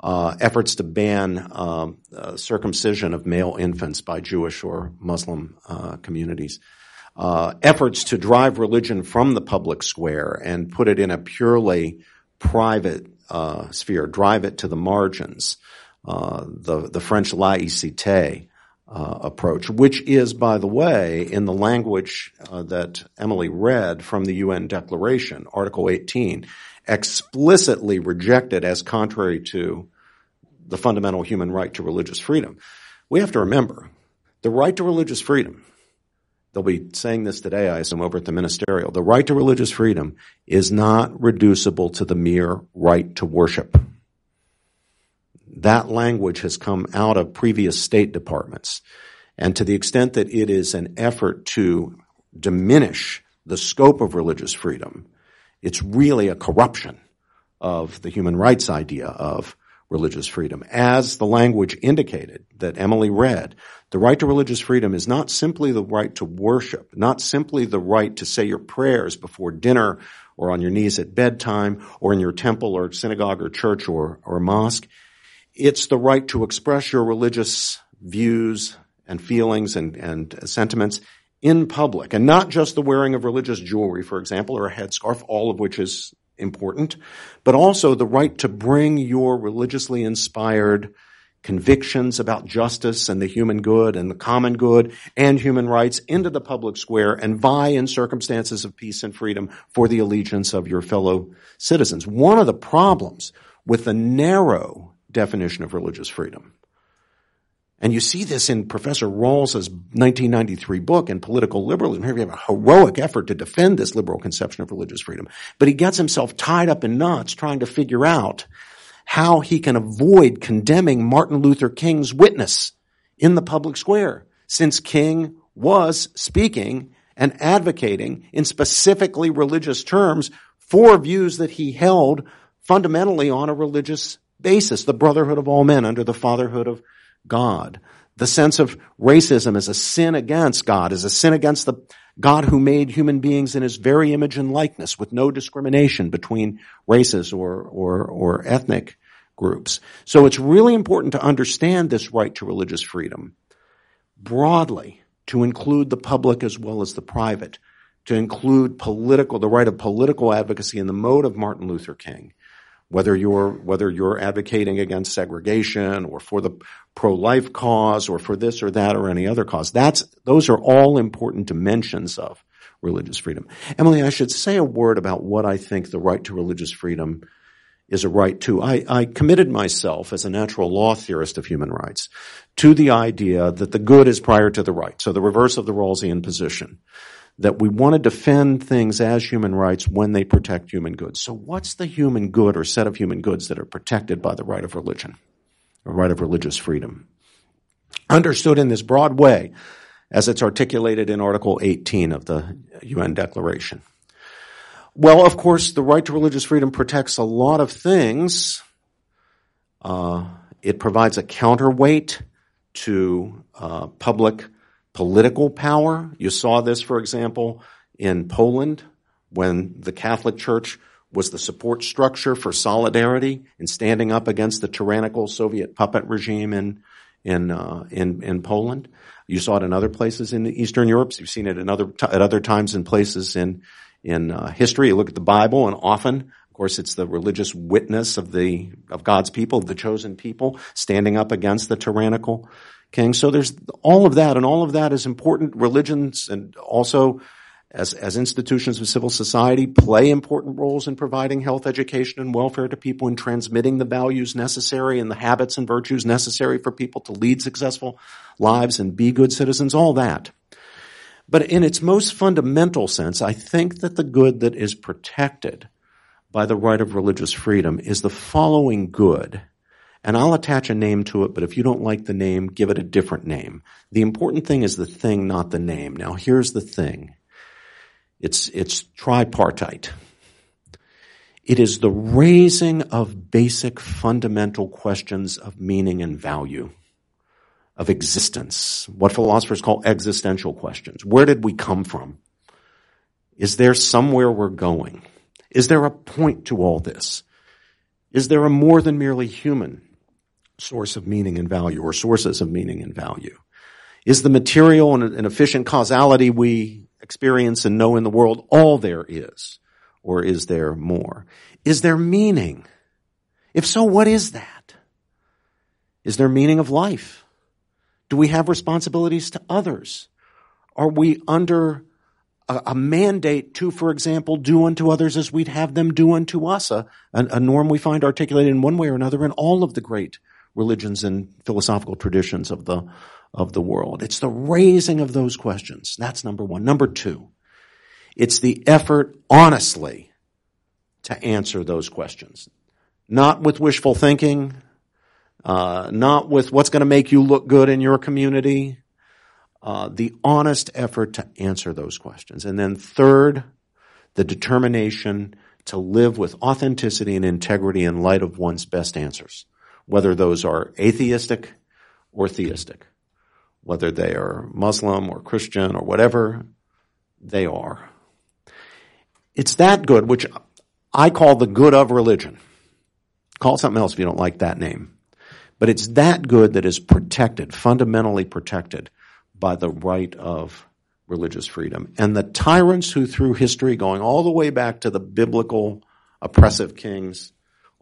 Uh, efforts to ban um, uh, circumcision of male infants by Jewish or Muslim uh, communities. Uh, efforts to drive religion from the public square and put it in a purely private uh, sphere, drive it to the margins. Uh, the the French laïcité uh, approach, which is, by the way, in the language uh, that Emily read from the UN Declaration, Article 18, explicitly rejected as contrary to the fundamental human right to religious freedom. We have to remember the right to religious freedom. They'll be saying this today, I assume, over at the ministerial. The right to religious freedom is not reducible to the mere right to worship. That language has come out of previous state departments. And to the extent that it is an effort to diminish the scope of religious freedom, it's really a corruption of the human rights idea of religious freedom. As the language indicated that Emily read, the right to religious freedom is not simply the right to worship, not simply the right to say your prayers before dinner or on your knees at bedtime or in your temple or synagogue or church or, or mosque. It's the right to express your religious views and feelings and, and sentiments in public and not just the wearing of religious jewelry, for example, or a headscarf, all of which is important, but also the right to bring your religiously inspired convictions about justice and the human good and the common good and human rights into the public square and vie in circumstances of peace and freedom for the allegiance of your fellow citizens. One of the problems with the narrow definition of religious freedom and you see this in Professor Rawls's 1993 book in Political Liberalism. Here we have a heroic effort to defend this liberal conception of religious freedom. But he gets himself tied up in knots trying to figure out how he can avoid condemning Martin Luther King's witness in the public square, since King was speaking and advocating in specifically religious terms for views that he held fundamentally on a religious basis, the brotherhood of all men under the fatherhood of God. The sense of racism as a sin against God, as a sin against the God who made human beings in his very image and likeness with no discrimination between races or, or, or ethnic groups. So it's really important to understand this right to religious freedom broadly to include the public as well as the private, to include political, the right of political advocacy in the mode of Martin Luther King, whether you're whether you're advocating against segregation or for the pro-life cause or for this or that or any other cause. That's those are all important dimensions of religious freedom. Emily, I should say a word about what I think the right to religious freedom is a right to. I, I committed myself as a natural law theorist of human rights to the idea that the good is prior to the right. So the reverse of the Rawlsian position that we want to defend things as human rights when they protect human goods. So what's the human good or set of human goods that are protected by the right of religion, or right of religious freedom? Understood in this broad way, as it's articulated in Article 18 of the UN Declaration. Well, of course, the right to religious freedom protects a lot of things. Uh, it provides a counterweight to uh, public political power. You saw this, for example, in Poland when the Catholic Church was the support structure for solidarity and standing up against the tyrannical Soviet puppet regime in in uh, in in Poland. You saw it in other places in Eastern Europe. You've seen it in other at other times in places in in uh, history. You look at the Bible, and often, of course, it's the religious witness of the of God's people, the chosen people, standing up against the tyrannical king. So there's all of that, and all of that is important. Religions and also as, as institutions of civil society play important roles in providing health, education, and welfare to people in transmitting the values necessary and the habits and virtues necessary for people to lead successful lives and be good citizens, all that. But in its most fundamental sense, I think that the good that is protected by the right of religious freedom is the following good and I'll attach a name to it, but if you don't like the name, give it a different name. The important thing is the thing, not the name. Now here's the thing. It's, it's tripartite. It is the raising of basic fundamental questions of meaning and value, of existence, what philosophers call existential questions. Where did we come from? Is there somewhere we're going? Is there a point to all this? Is there a more than merely human source of meaning and value or sources of meaning and value? Is the material and, efficient causality we experience and know in the world all there is? Or is there more? Is there meaning? If so, what is that? Is there meaning of life? Do we have responsibilities to others? Are we under a, a, mandate to, for example, do unto others as we'd have them do unto us, a, a norm we find articulated in one way or another in all of the great religions and philosophical traditions of the, of the world. It's the raising of those questions. That's number one. Number two, it's the effort honestly to answer those questions. Not with wishful thinking, uh, not with what's going to make you look good in your community, uh, the honest effort to answer those questions. And then third, the determination to live with authenticity and integrity in light of one's best answers, whether those are atheistic or theistic, whether they are Muslim or Christian or whatever they are. It's that good, which I call the good of religion. Call it something else if you don't like that name. But it's that good that is protected, fundamentally protected by the right of religious freedom. And the tyrants who through history, going all the way back to the biblical oppressive kings,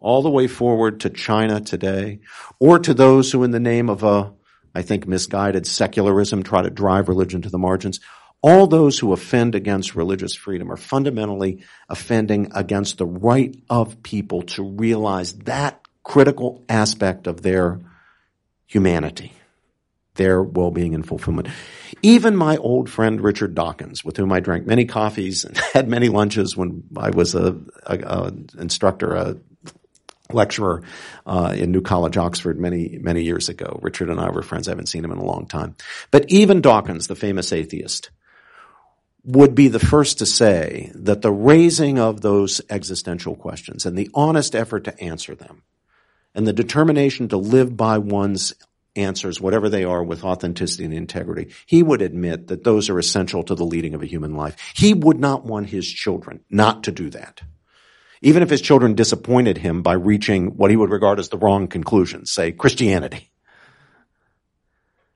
all the way forward to China today, or to those who in the name of a, I think, misguided secularism try to drive religion to the margins, all those who offend against religious freedom are fundamentally offending against the right of people to realize that critical aspect of their humanity their well-being and fulfillment. Even my old friend Richard Dawkins, with whom I drank many coffees and had many lunches when I was a, a, a instructor, a lecturer uh, in New College, Oxford, many many years ago. Richard and I were friends. I haven't seen him in a long time. But even Dawkins, the famous atheist, would be the first to say that the raising of those existential questions and the honest effort to answer them and the determination to live by one's answers, whatever they are, with authenticity and integrity. He would admit that those are essential to the leading of a human life. He would not want his children not to do that. Even if his children disappointed him by reaching what he would regard as the wrong conclusion, say Christianity.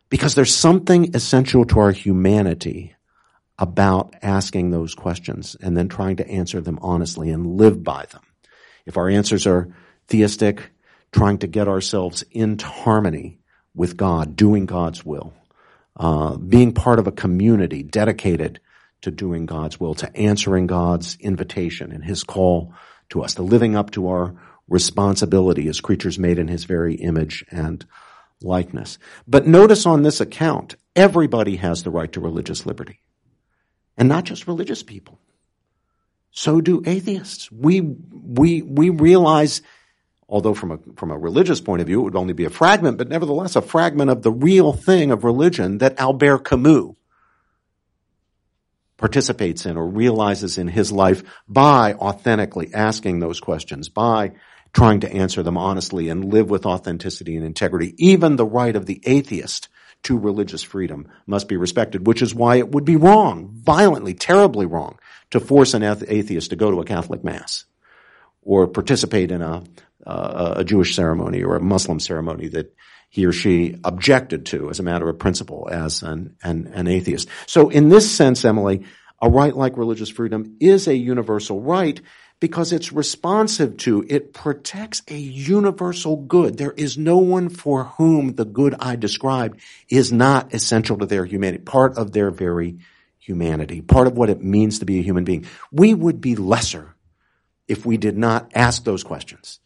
Because there's something essential to our humanity about asking those questions and then trying to answer them honestly and live by them. If our answers are theistic, trying to get ourselves into harmony with God, doing God's will, uh, being part of a community dedicated to doing God's will, to answering God's invitation and His call to us, the living up to our responsibility as creatures made in His very image and likeness. But notice on this account, everybody has the right to religious liberty. And not just religious people. So do atheists. We, we, we realize although from a, from a religious point of view, it would only be a fragment, but nevertheless a fragment of the real thing of religion that Albert Camus participates in or realizes in his life by authentically asking those questions, by trying to answer them honestly and live with authenticity and integrity. Even the right of the atheist to religious freedom must be respected, which is why it would be wrong, violently, terribly wrong, to force an atheist to go to a Catholic Mass or participate in a, uh, a Jewish ceremony or a Muslim ceremony that he or she objected to as a matter of principle as an, an, an atheist. So in this sense, Emily, a right like religious freedom is a universal right because it's responsive to, it protects a universal good. There is no one for whom the good I described is not essential to their humanity, part of their very humanity, part of what it means to be a human being. We would be lesser if we did not ask those questions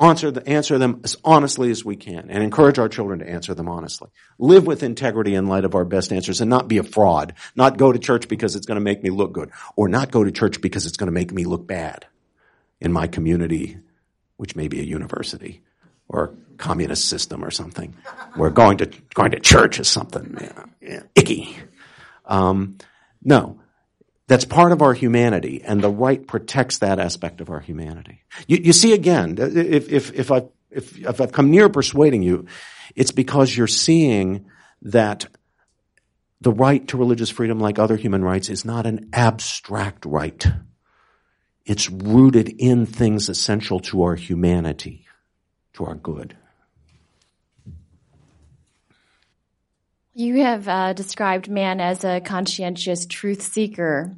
answer, the, answer them as honestly as we can and encourage our children to answer them honestly. Live with integrity in light of our best answers and not be a fraud. Not go to church because it's going to make me look good or not go to church because it's going to make me look bad in my community, which may be a university or a communist system or something where going to, going to church is something icky. Um, no, that's part of our humanity, and the right protects that aspect of our humanity. You, you see again, if, if, if, I, if, if I've come near persuading you, it's because you're seeing that the right to religious freedom, like other human rights, is not an abstract right. It's rooted in things essential to our humanity, to our good. You have uh, described man as a conscientious truth seeker.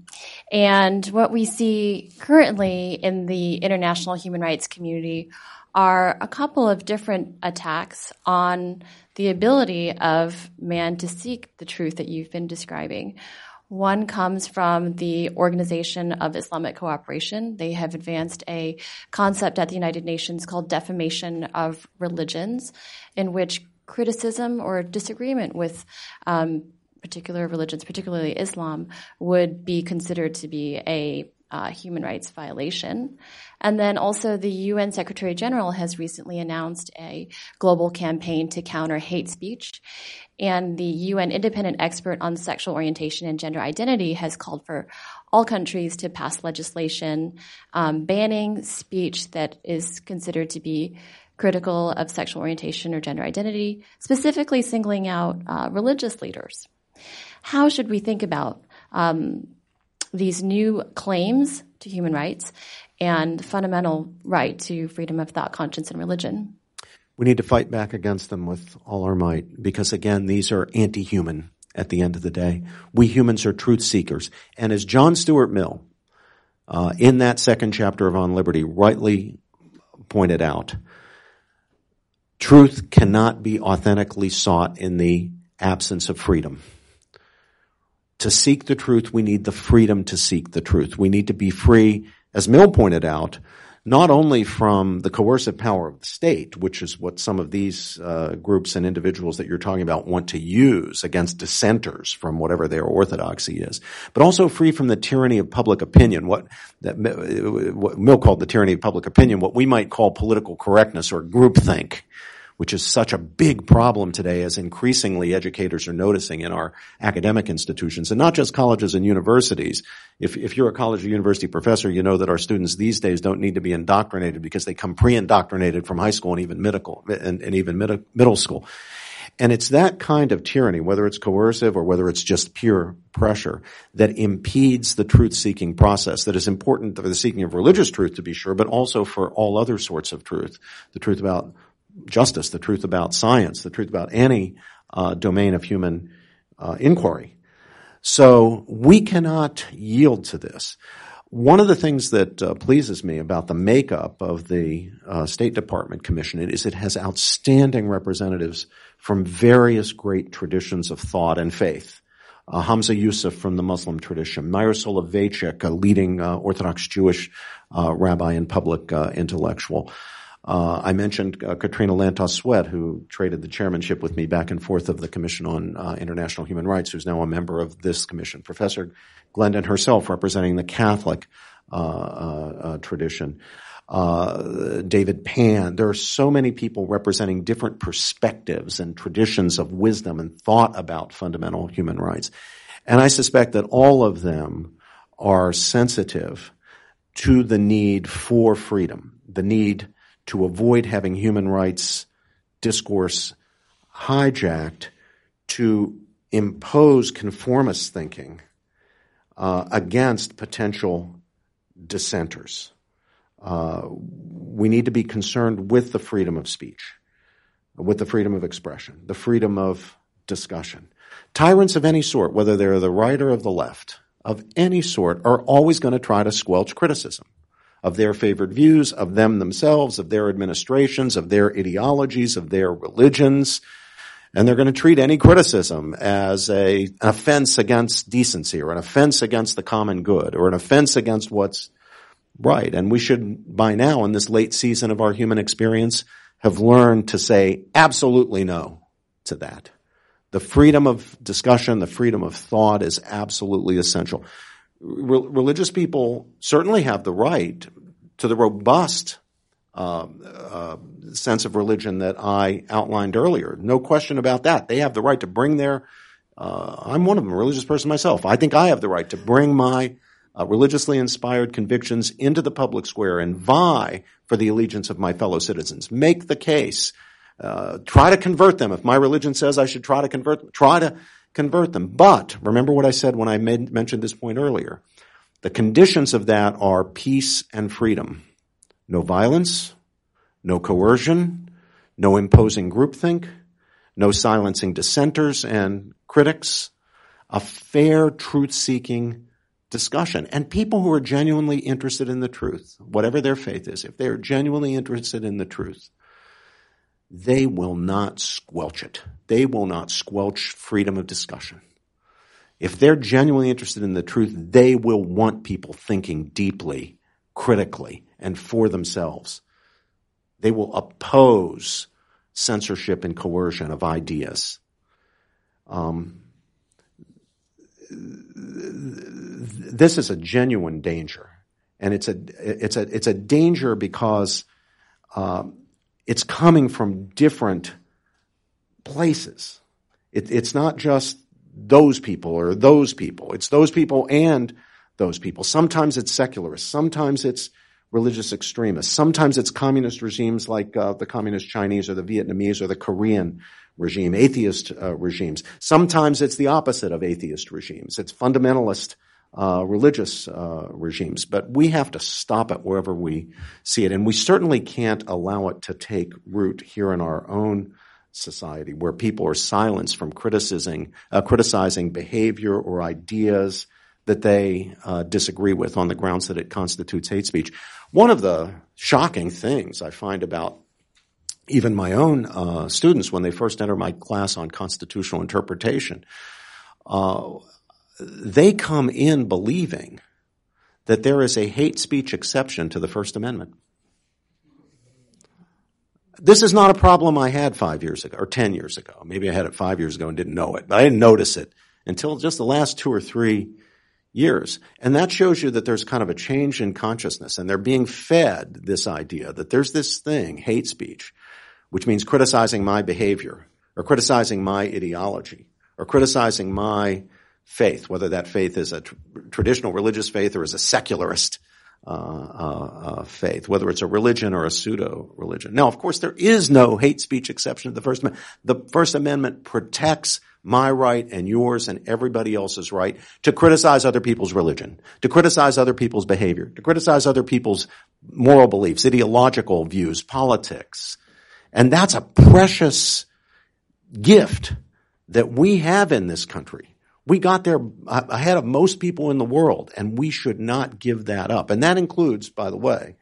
And what we see currently in the international human rights community are a couple of different attacks on the ability of man to seek the truth that you've been describing. One comes from the Organization of Islamic Cooperation. They have advanced a concept at the United Nations called defamation of religions, in which criticism or disagreement with um, particular religions, particularly Islam, would be considered to be a uh, human rights violation. And then also the UN Secretary General has recently announced a global campaign to counter hate speech. And the UN independent expert on sexual orientation and gender identity has called for all countries to pass legislation um, banning speech that is considered to be critical of sexual orientation or gender identity, specifically singling out uh, religious leaders. How should we think about um, these new claims to human rights and fundamental right to freedom of thought, conscience, and religion. We need to fight back against them with all our might because again, these are anti-human at the end of the day. We humans are truth seekers. And as John Stuart Mill, uh, in that second chapter of On Liberty, rightly pointed out, truth cannot be authentically sought in the absence of freedom to seek the truth, we need the freedom to seek the truth. We need to be free, as Mill pointed out, not only from the coercive power of the state, which is what some of these uh, groups and individuals that you're talking about want to use against dissenters from whatever their orthodoxy is, but also free from the tyranny of public opinion, what that what Mill called the tyranny of public opinion, what we might call political correctness or groupthink which is such a big problem today as increasingly educators are noticing in our academic institutions and not just colleges and universities. If, if you're a college or university professor, you know that our students these days don't need to be indoctrinated because they come pre-indoctrinated from high school and even middle, and, and even middle, middle school. And it's that kind of tyranny, whether it's coercive or whether it's just pure pressure, that impedes the truth-seeking process that is important for the seeking of religious truth to be sure, but also for all other sorts of truth. The truth about justice, the truth about science, the truth about any uh, domain of human uh, inquiry. So we cannot yield to this. One of the things that uh, pleases me about the makeup of the uh, State Department Commission is it has outstanding representatives from various great traditions of thought and faith. Uh, Hamza Yusuf from the Muslim tradition, Meir Soloveichik, a leading uh, Orthodox Jewish rabbi and public intellectual, uh, I mentioned uh, Katrina Lantos Swett, who traded the chairmanship with me back and forth of the Commission on uh, International Human Rights, who's now a member of this commission. Professor Glendon herself, representing the Catholic uh, uh, uh, tradition. David Pan. There are so many people representing different perspectives and traditions of wisdom and thought about fundamental human rights. And I suspect that all of them are sensitive to the need for freedom, the need to avoid having human rights discourse hijacked to impose conformist thinking uh, against potential dissenters. Uh, we need to be concerned with the freedom of speech, with the freedom of expression, the freedom of discussion. Tyrants of any sort, whether they're the right or of the left, of any sort, are always going to try to squelch criticism of their favored views, of them themselves, of their administrations, of their ideologies, of their religions. And they're going to treat any criticism as a, an offense against decency or an offense against the common good or an offense against what's right. And we should, by now, in this late season of our human experience, have learned to say absolutely no to that. The freedom of discussion, the freedom of thought is absolutely essential re- religious people certainly have the right to the robust uh, uh, sense of religion that I outlined earlier. No question about that. They have the right to bring their. Uh, I'm one of them, a religious person myself. I think I have the right to bring my uh, religiously inspired convictions into the public square and vie for the allegiance of my fellow citizens. Make the case. Uh, try to convert them. If my religion says I should try to convert try to convert them. But remember what I said when I made, mentioned this point earlier. The conditions of that are peace and freedom. No violence, no coercion, no imposing groupthink, no silencing dissenters and critics, a fair truth-seeking discussion. And people who are genuinely interested in the truth, whatever their faith is, if they are genuinely interested in the truth, they will not squelch it. They will not squelch freedom of discussion. if they're genuinely interested in the truth, they will want people thinking deeply, critically, and for themselves. They will oppose censorship and coercion of ideas. Um, this is a genuine danger, and it's a it's a it's a danger because uh, it's coming from different places. It, it's not just those people or those people. It's those people and those people. Sometimes it's secularists. Sometimes it's religious extremists. Sometimes it's communist regimes like uh, the communist Chinese or the Vietnamese or the Korean regime, atheist uh, regimes. Sometimes it's the opposite of atheist regimes. It's fundamentalist uh, religious uh, regimes. But we have to stop it wherever we see it, and we certainly can't allow it to take root here in our own society, where people are silenced from criticizing uh, criticizing behavior or ideas that they uh, disagree with on the grounds that it constitutes hate speech. One of the shocking things I find about even my own uh, students when they first enter my class on constitutional interpretation, uh, they come in believing that there is a hate speech exception to the First Amendment. This is not a problem I had five years ago or ten years ago. Maybe I had it five years ago and didn't know it, but I didn't notice it until just the last two or three years. And that shows you that there's kind of a change in consciousness and they're being fed this idea that there's this thing, hate speech, which means criticizing my behavior or criticizing my ideology or criticizing my faith, whether that faith is a tr- traditional religious faith or is a secularist uh, uh, uh, faith, whether it's a religion or a pseudo religion. Now, of course, there is no hate speech exception to the First Amendment. The First Amendment protects my right and yours and everybody else's right to criticize other people's religion, to criticize other people's behavior, to criticize other people's moral beliefs, ideological views, politics. And that's a precious gift that we have in this country. We got there uh, ahead of most people in the world, and we should not give that up. And that includes, by the way,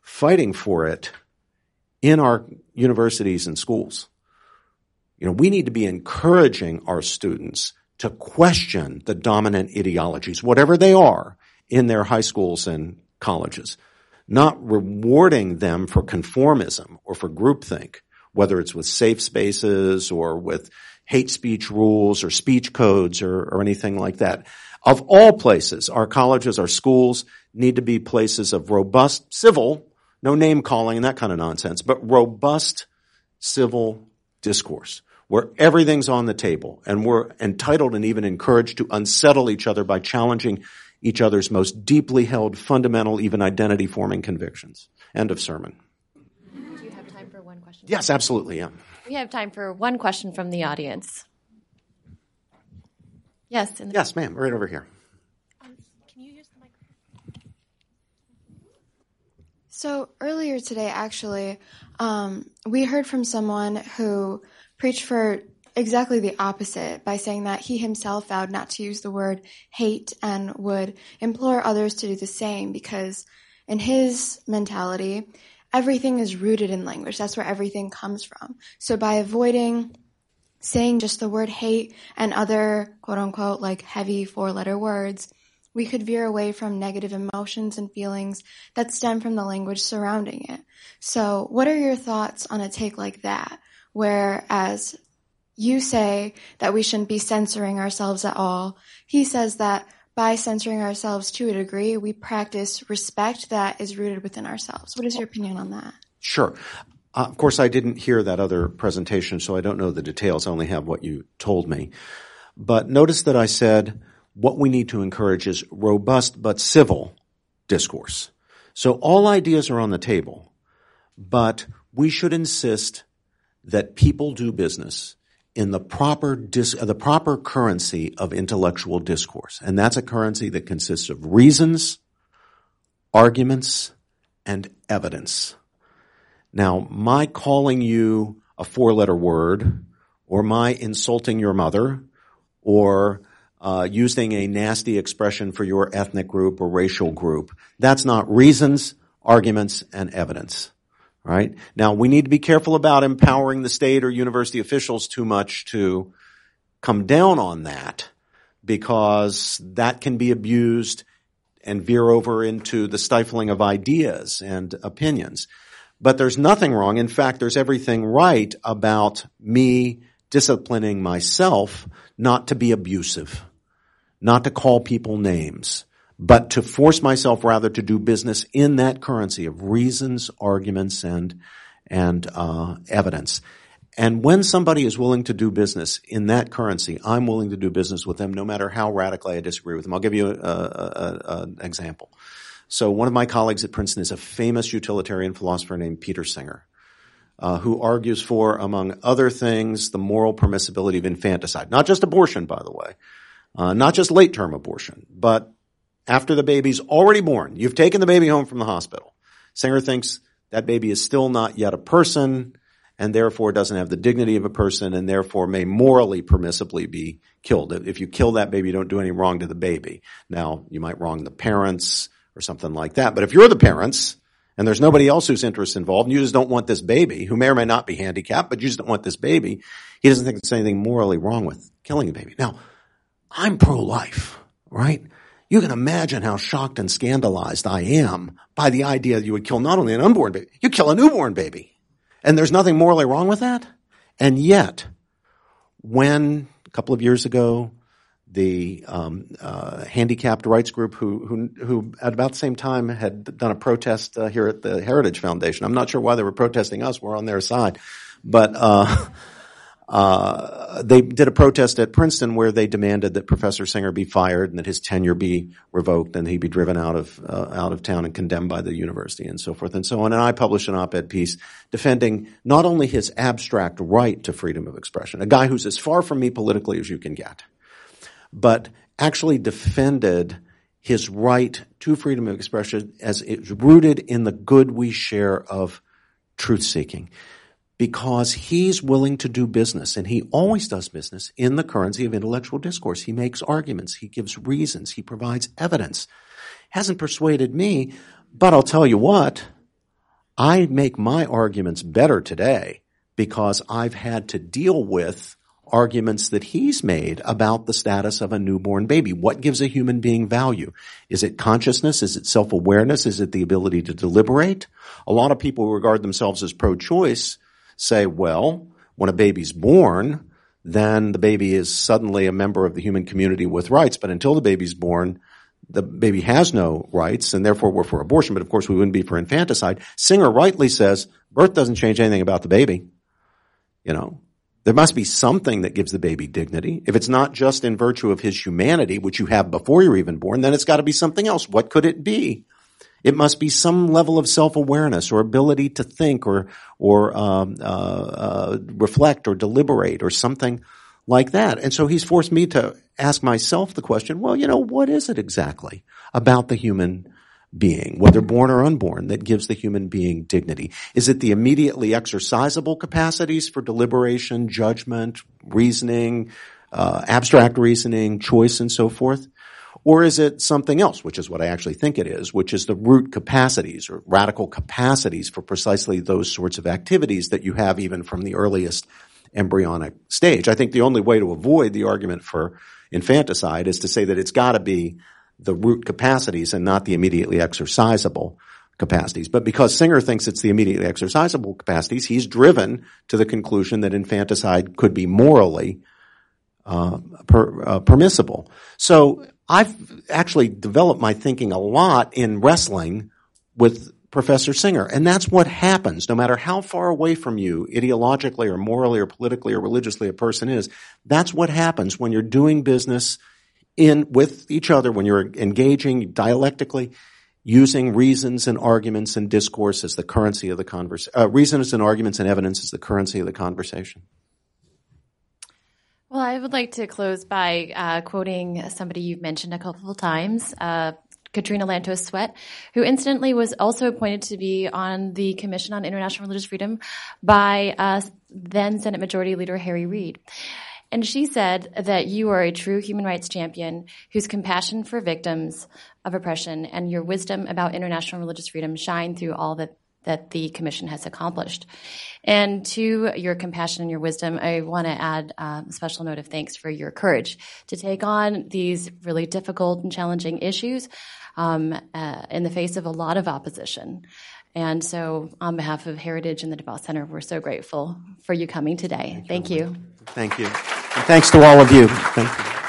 fighting for it in our universities and schools. You know, we need to be encouraging our students to question the dominant ideologies, whatever they are, in their high schools and colleges, not rewarding them for conformism or for groupthink, whether it's with safe spaces or with hate speech rules or speech codes or, or anything like that. Of all places, our colleges, our schools need to be places of robust civil, no name calling and that kind of nonsense, but robust civil discourse where everything's on the table and we're entitled and even encouraged to unsettle each other by challenging each other's most deeply held, fundamental, even identity forming convictions. End of sermon. Do you have time for one question? Yes, absolutely, yeah. We have time for one question from the audience. Yes. yes, ma'am, right over here. Um, can you use the microphone? So earlier today, actually, um, we heard from someone who preached for exactly the opposite by saying that he himself vowed not to use the word hate and would implore others to do the same because in his mentality, everything is rooted in language. That's where everything comes from. So by avoiding saying just the word hate and other quote unquote like heavy four letter words, we could veer away from negative emotions and feelings that stem from the language surrounding it. So what are your thoughts on a take like that? Whereas you say that we shouldn't be censoring ourselves at all, he says that by censoring ourselves to a degree, we practice respect that is rooted within ourselves. What is your opinion on that? Sure. Uh, of course, I didn't hear that other presentation, so I don't know the details. I only have what you told me. But notice that I said what we need to encourage is robust but civil discourse. So all ideas are on the table, but we should insist that people do business in the proper dis- the proper currency of intellectual discourse, and that's a currency that consists of reasons, arguments, and evidence. Now, my calling you a four-letter word, or my insulting your mother, or uh, using a nasty expression for your ethnic group or racial group, that's not reasons, arguments, and evidence right? Now we need to be careful about empowering the state or university officials too much to come down on that because that can be abused and veer over into the stifling of ideas and opinions. But there's nothing wrong. In fact, there's everything right about me disciplining myself not to be abusive, not to call people names, but to force myself rather to do business in that currency of reasons, arguments, and and uh, evidence. And when somebody is willing to do business in that currency, I'm willing to do business with them no matter how radically I disagree with them. I'll give you an example. So one of my colleagues at Princeton is a famous utilitarian philosopher named Peter Singer, uh, who argues for, among other things, the moral permissibility of infanticide. Not just abortion, by the way. Uh, not just late-term abortion, but after the baby's already born. You've taken the baby home from the hospital. Singer thinks that baby is still not yet a person and therefore doesn't have the dignity of a person and therefore may morally permissibly be killed. If you kill that baby, you don't do any wrong to the baby. Now, you might wrong the parents or something like that. But if you're the parents and there's nobody else whose interest involved and you just don't want this baby, who may or may not be handicapped, but you just don't want this baby, he doesn't think there's anything morally wrong with killing a baby. Now, I'm pro-life, right? You can imagine how shocked and scandalized I am by the idea that you would kill not only an unborn baby, you kill a newborn baby. And there's nothing morally wrong with that. And yet, when a couple of years ago, the um, uh, handicapped rights group who, who, who at about the same time had done a protest uh, here at the Heritage Foundation. I'm not sure why they were protesting us. We're on their side, but uh, uh, they did a protest at Princeton where they demanded that Professor Singer be fired and that his tenure be revoked and he be driven out of uh, out of town and condemned by the university and so forth and so on. And I published an op-ed piece defending not only his abstract right to freedom of expression, a guy who's as far from me politically as you can get, but actually defended his right to freedom of expression as it's rooted in the good we share of truth seeking because he's willing to do business and he always does business in the currency of intellectual discourse. He makes arguments. He gives reasons. He provides evidence. Hasn't persuaded me, but I'll tell you what, I make my arguments better today because I've had to deal with arguments that he's made about the status of a newborn baby. What gives a human being value? Is it consciousness? Is it self-awareness? Is it the ability to deliberate? A lot of people regard themselves as pro-choice say, well, when a baby's born, then the baby is suddenly a member of the human community with rights. But until the baby's born, the baby has no rights, and therefore we're for abortion. But of course, we wouldn't be for infanticide. Singer rightly says birth doesn't change anything about the baby. You know, there must be something that gives the baby dignity. If it's not just in virtue of his humanity, which you have before you're even born, then it's got to be something else. What could it be? It must be some level of self-awareness or ability to think or or um, uh, uh, reflect or deliberate or something like that. And so he's forced me to ask myself the question: Well, you know, what is it exactly about the human being, whether born or unborn, that gives the human being dignity? Is it the immediately exercisable capacities for deliberation, judgment, reasoning, uh, abstract reasoning, choice, and so forth? Or is it something else, which is what I actually think it is, which is the root capacities or radical capacities for precisely those sorts of activities that you have even from the earliest embryonic stage. I think the only way to avoid the argument for infanticide is to say that it's got to be the root capacities and not the immediately exercisable capacities. But because Singer thinks it's the immediately exercisable capacities, he's driven to the conclusion that infanticide could be morally per, uh, permissible. So I've actually developed my thinking a lot in wrestling with Professor Singer. And that's what happens, no matter how far away from you, ideologically or morally or politically or religiously a person is. That's what happens when you're doing business in, with each other, when you're engaging dialectically, using reasons and arguments and discourse as the currency of the conversation, uh, reasons and arguments and evidence as the currency of the conversation. Well, I would like to close by uh, quoting somebody you've mentioned a couple of times, uh, Katrina Lantos Swett, who incidentally was also appointed to be on the Commission on International Religious Freedom by uh, then Senate Majority Leader Harry Reid. And she said that you are a true human rights champion whose compassion for victims of oppression and your wisdom about international religious freedom shine through all that that the Commission has accomplished. And to your compassion and your wisdom, I want to add um, a special note of thanks for your courage to take on these really difficult and challenging issues um, uh, in the face of a lot of opposition. And so, on behalf of Heritage and the DeVos Center, we're so grateful for you coming today. Thank you. Thank you. And thanks to all of you. Thank you.